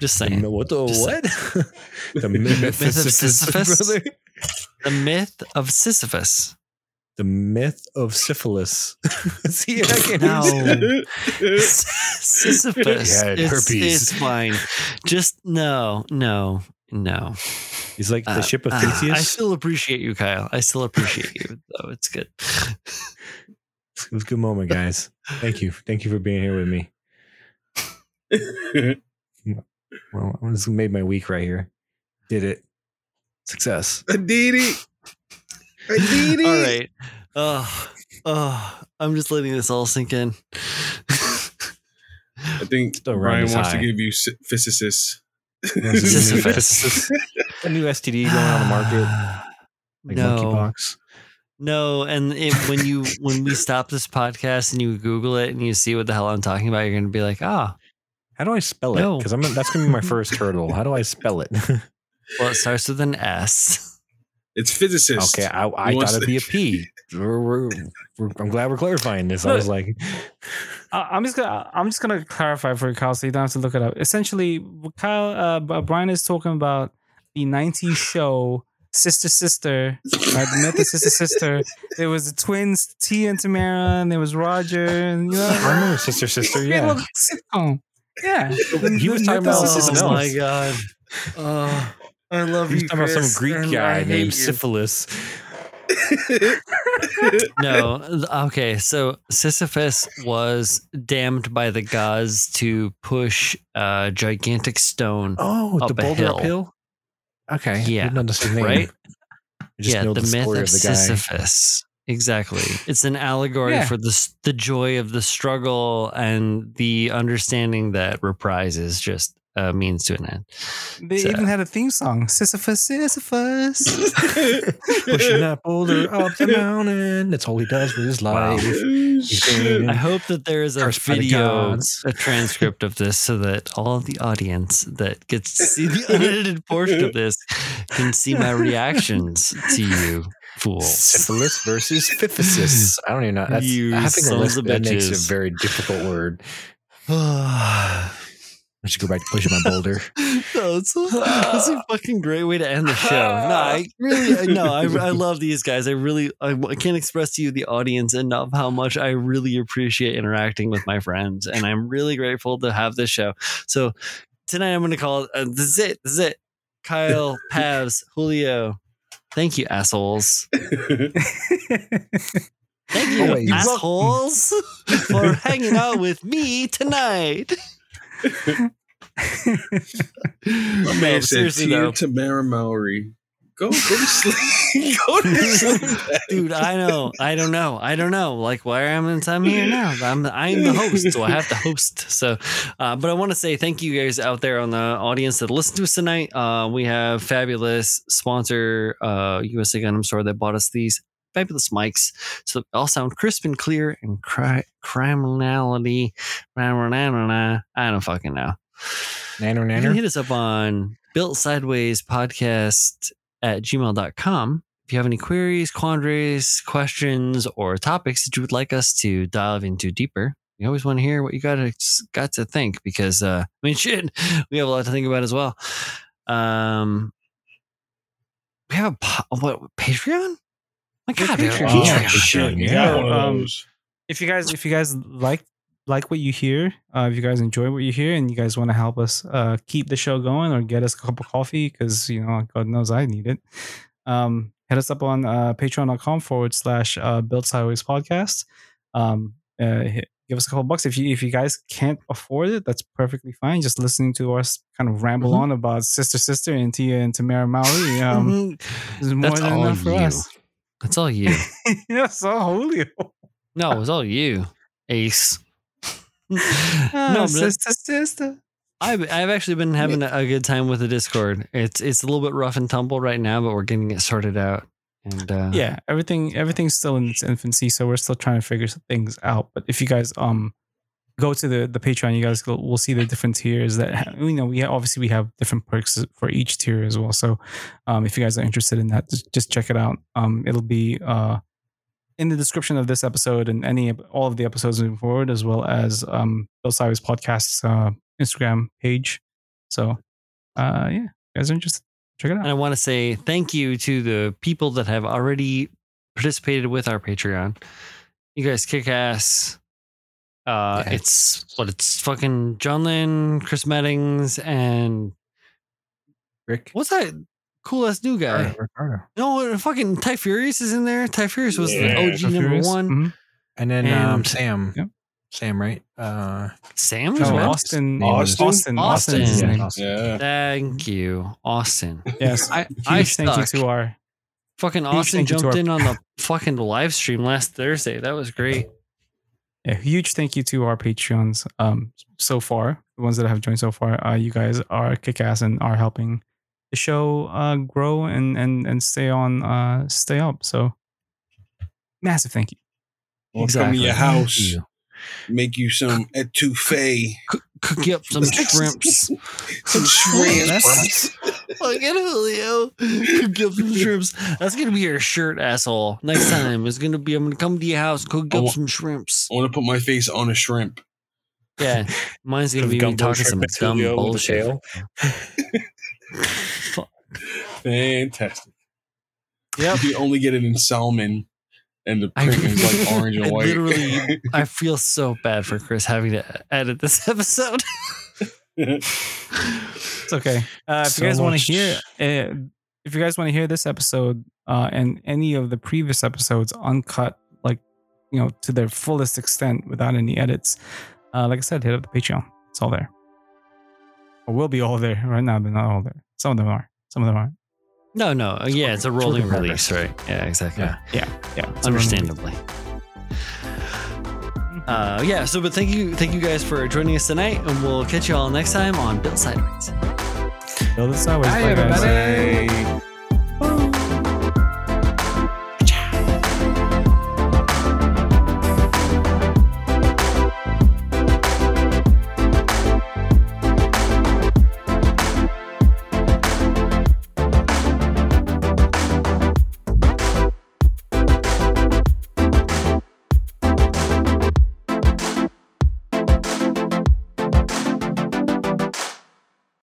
Just saying. No, what the Just what? the Myth myth of of Sisyphus? Sisyphus, brother. The myth of Sisyphus. The myth of syphilis. See, I can't No. Sisyphus. Yeah, it's, herpes. it's fine. Just no, no, no. He's like the Uh, ship of uh, Theseus. I still appreciate you, Kyle. I still appreciate you, though. It's good. it was a good moment, guys. Thank you. Thank you for being here with me. Well, I just made my week right here. Did it. Success. I did it. I did it. All right. Oh, oh, I'm just letting this all sink in. I think Still Brian wants high. to give you sy- physicists. Sisyphus. a new STD going on the market, like no, monkeypox. no, and it, when you when we stop this podcast and you Google it and you see what the hell I'm talking about, you're gonna be like, ah, How do I spell it? Because I'm that's gonna be my first hurdle. How do I spell it? well, it starts with an S. It's physicists. okay, I, I thought it'd to- be a P. We're, we're, we're, I'm glad we're clarifying this. I was like, I- I'm just gonna I'm just gonna clarify for you, Kyle, so you don't have to look it up. Essentially, Kyle uh, Brian is talking about the '90s show Sister Sister, I right? The Sister Sister. There was the twins, T and Tamera, and there was Roger, and you know, I remember Sister Sister. Yeah, Yeah. Yeah, He was talking about something oh my god. Oh, I love He was you. talking about some Chris, Greek and guy named you. Syphilis. no okay so sisyphus was damned by the gods to push a gigantic stone Oh, Up the a boulder hill. uphill. Okay, Yeah, didn't know this name. right? Just yeah the, the, myth of, of, the guy. sisyphus exactly it's an allegory Yeah. for the the joy of the struggle and the understanding that reprise is just a means to an end they So- even had a theme song, Sisyphus, Sisyphus. Pushing that boulder up the mountain. That's all he does with his life. He's I hope that there is a Cursed video, a transcript of this, so that all of the audience that gets to see the unedited portion of this can see my reactions to you, fools. Syphilis versus Phyphysis. I don't even know. That's, You I think a sons list, of that makes bitches. a very difficult word. no, I should go back to pushing my boulder. it's a, that's a fucking great way to end the show. No, I really, I- no, I, I love these guys. I really, I, I can't express to you, the audience, enough how much I really appreciate interacting with my friends, and I'm really grateful to have this show. So tonight I'm going to call it. Uh, this is it. This is it. Kyle, Pavs, Julio. Thank you, assholes. Thank you, Oh, wait, you- assholes, for hanging out with me tonight. My No, man said, seriously "Tia though, Tamera Mowry, go go to sleep, go to sleep, dude, I know, I don't know, I don't know. Like, why am I? I'm here now. I'm the, I'm the host, so I have to host. So, uh, but I want to say thank you guys out there on the audience that listened to us tonight. Uh, we have fabulous sponsor, uh, USA Gundam Store that bought us these fabulous mics, so they all sound crisp and clear and cri- criminality. I don't fucking know. Nanner, You can hit us up on built sideways podcast at gmail.com. If you have any queries, quandaries, questions, or topics that you would like us to dive into deeper, we always want to hear what you got to got to think because uh, I mean shit, we have a lot to think about as well. Um we have a what Patreon? My Yeah, God, we have a Patreon. Oh, Patreon. shit, we Yeah. got one of Um, if you guys if you guys like like what you hear uh, if you guys enjoy what you hear and you guys want to help us uh, keep the show going or get us a cup of coffee because you know god knows i need it um, hit us up on uh, patreon.com forward slash uh, build sideways podcast um, uh, hit, give us a couple bucks if you if you guys can't afford it that's perfectly fine just listening to us kind of ramble Mhm. on about sister sister and tia and tamera mowry um, Mhm. is more That's than enough for you. us That's all you. yeah all julio No, it was all you, Ace. no, no, sister sister I've I've actually been having a, a good time with the Discord. It's it's a little bit rough and tumble right now, but we're getting it sorted out. And uh, yeah everything everything's still in its infancy so we're still trying to figure things out but if you guys um go to the the patreon you guys will see the different tiers that you know we obviously we have different perks for each tier as well so um if you guys are interested in that just, just check it out um it'll be uh in the description of this episode and any all of the episodes moving forward as well as um Built Sideways podcast's uh instagram page so uh yeah guys are interested check it out and I want to say thank you to the people that have already participated with our Patreon. You guys kick ass. Uh, Yeah. It's what it's fucking John Lynn, Chris Meddings, and Rick. what's that cool ass new guy? Ricardo. No, fucking Ty Furious is in there. Ty Furious was Yeah, the OG So number Furious. one. Mhm. And then And- um, Sam. Yep. Sam, right? Uh, Sam No, is? Austin, Austin? Austin, Austin, is his Austin. name. Austin. Yeah. Thank you, Austin. Yes, I, I thank you suck. to our Fucking Huge Austin you jumped our- in on the fucking live stream last Thursday. That was great. Yeah, huge thank you to our Patreons. Um, so far, the ones that have joined so far, uh, you guys are kick ass and are helping the show uh grow and and and stay on uh stay up. So massive thank you. We'll come to your house, You. Make you some etouffee, Cook up some shrimps. some shrimp. That's- Look at Julio. Cook up some shrimps. That's gonna be your shirt, asshole. Next time it's gonna be I'm gonna come to your house, cook I up want- some shrimps. I want to put my face on a shrimp. Yeah, mine's gonna be me gumbo talking some shrimp dumb Julio with a bullshit. Fantastic. Yep. You can only get it in salmon, and the I- print is like orange and I white. literally- I feel so bad for Chris having to edit this episode. It's okay. Uh, if So you guys want to hear, uh, if you guys want to hear this episode uh, and any of the previous episodes uncut, like you know, to their fullest extent without any edits, uh, like I said, hit up the Patreon. It's all there. Or will be all there right now. They're not all there. Some of them are. Some of them aren't. No, no, uh, yeah, it's a rolling work in release, right? Yeah, exactly. Yeah. Yeah, it's a understandably. Uh, yeah. So, but thank you, thank you guys for joining us tonight, and we'll catch you all next time on Built Sideways. Build it sideways. Bye, Bye, guys. everybody. Bye.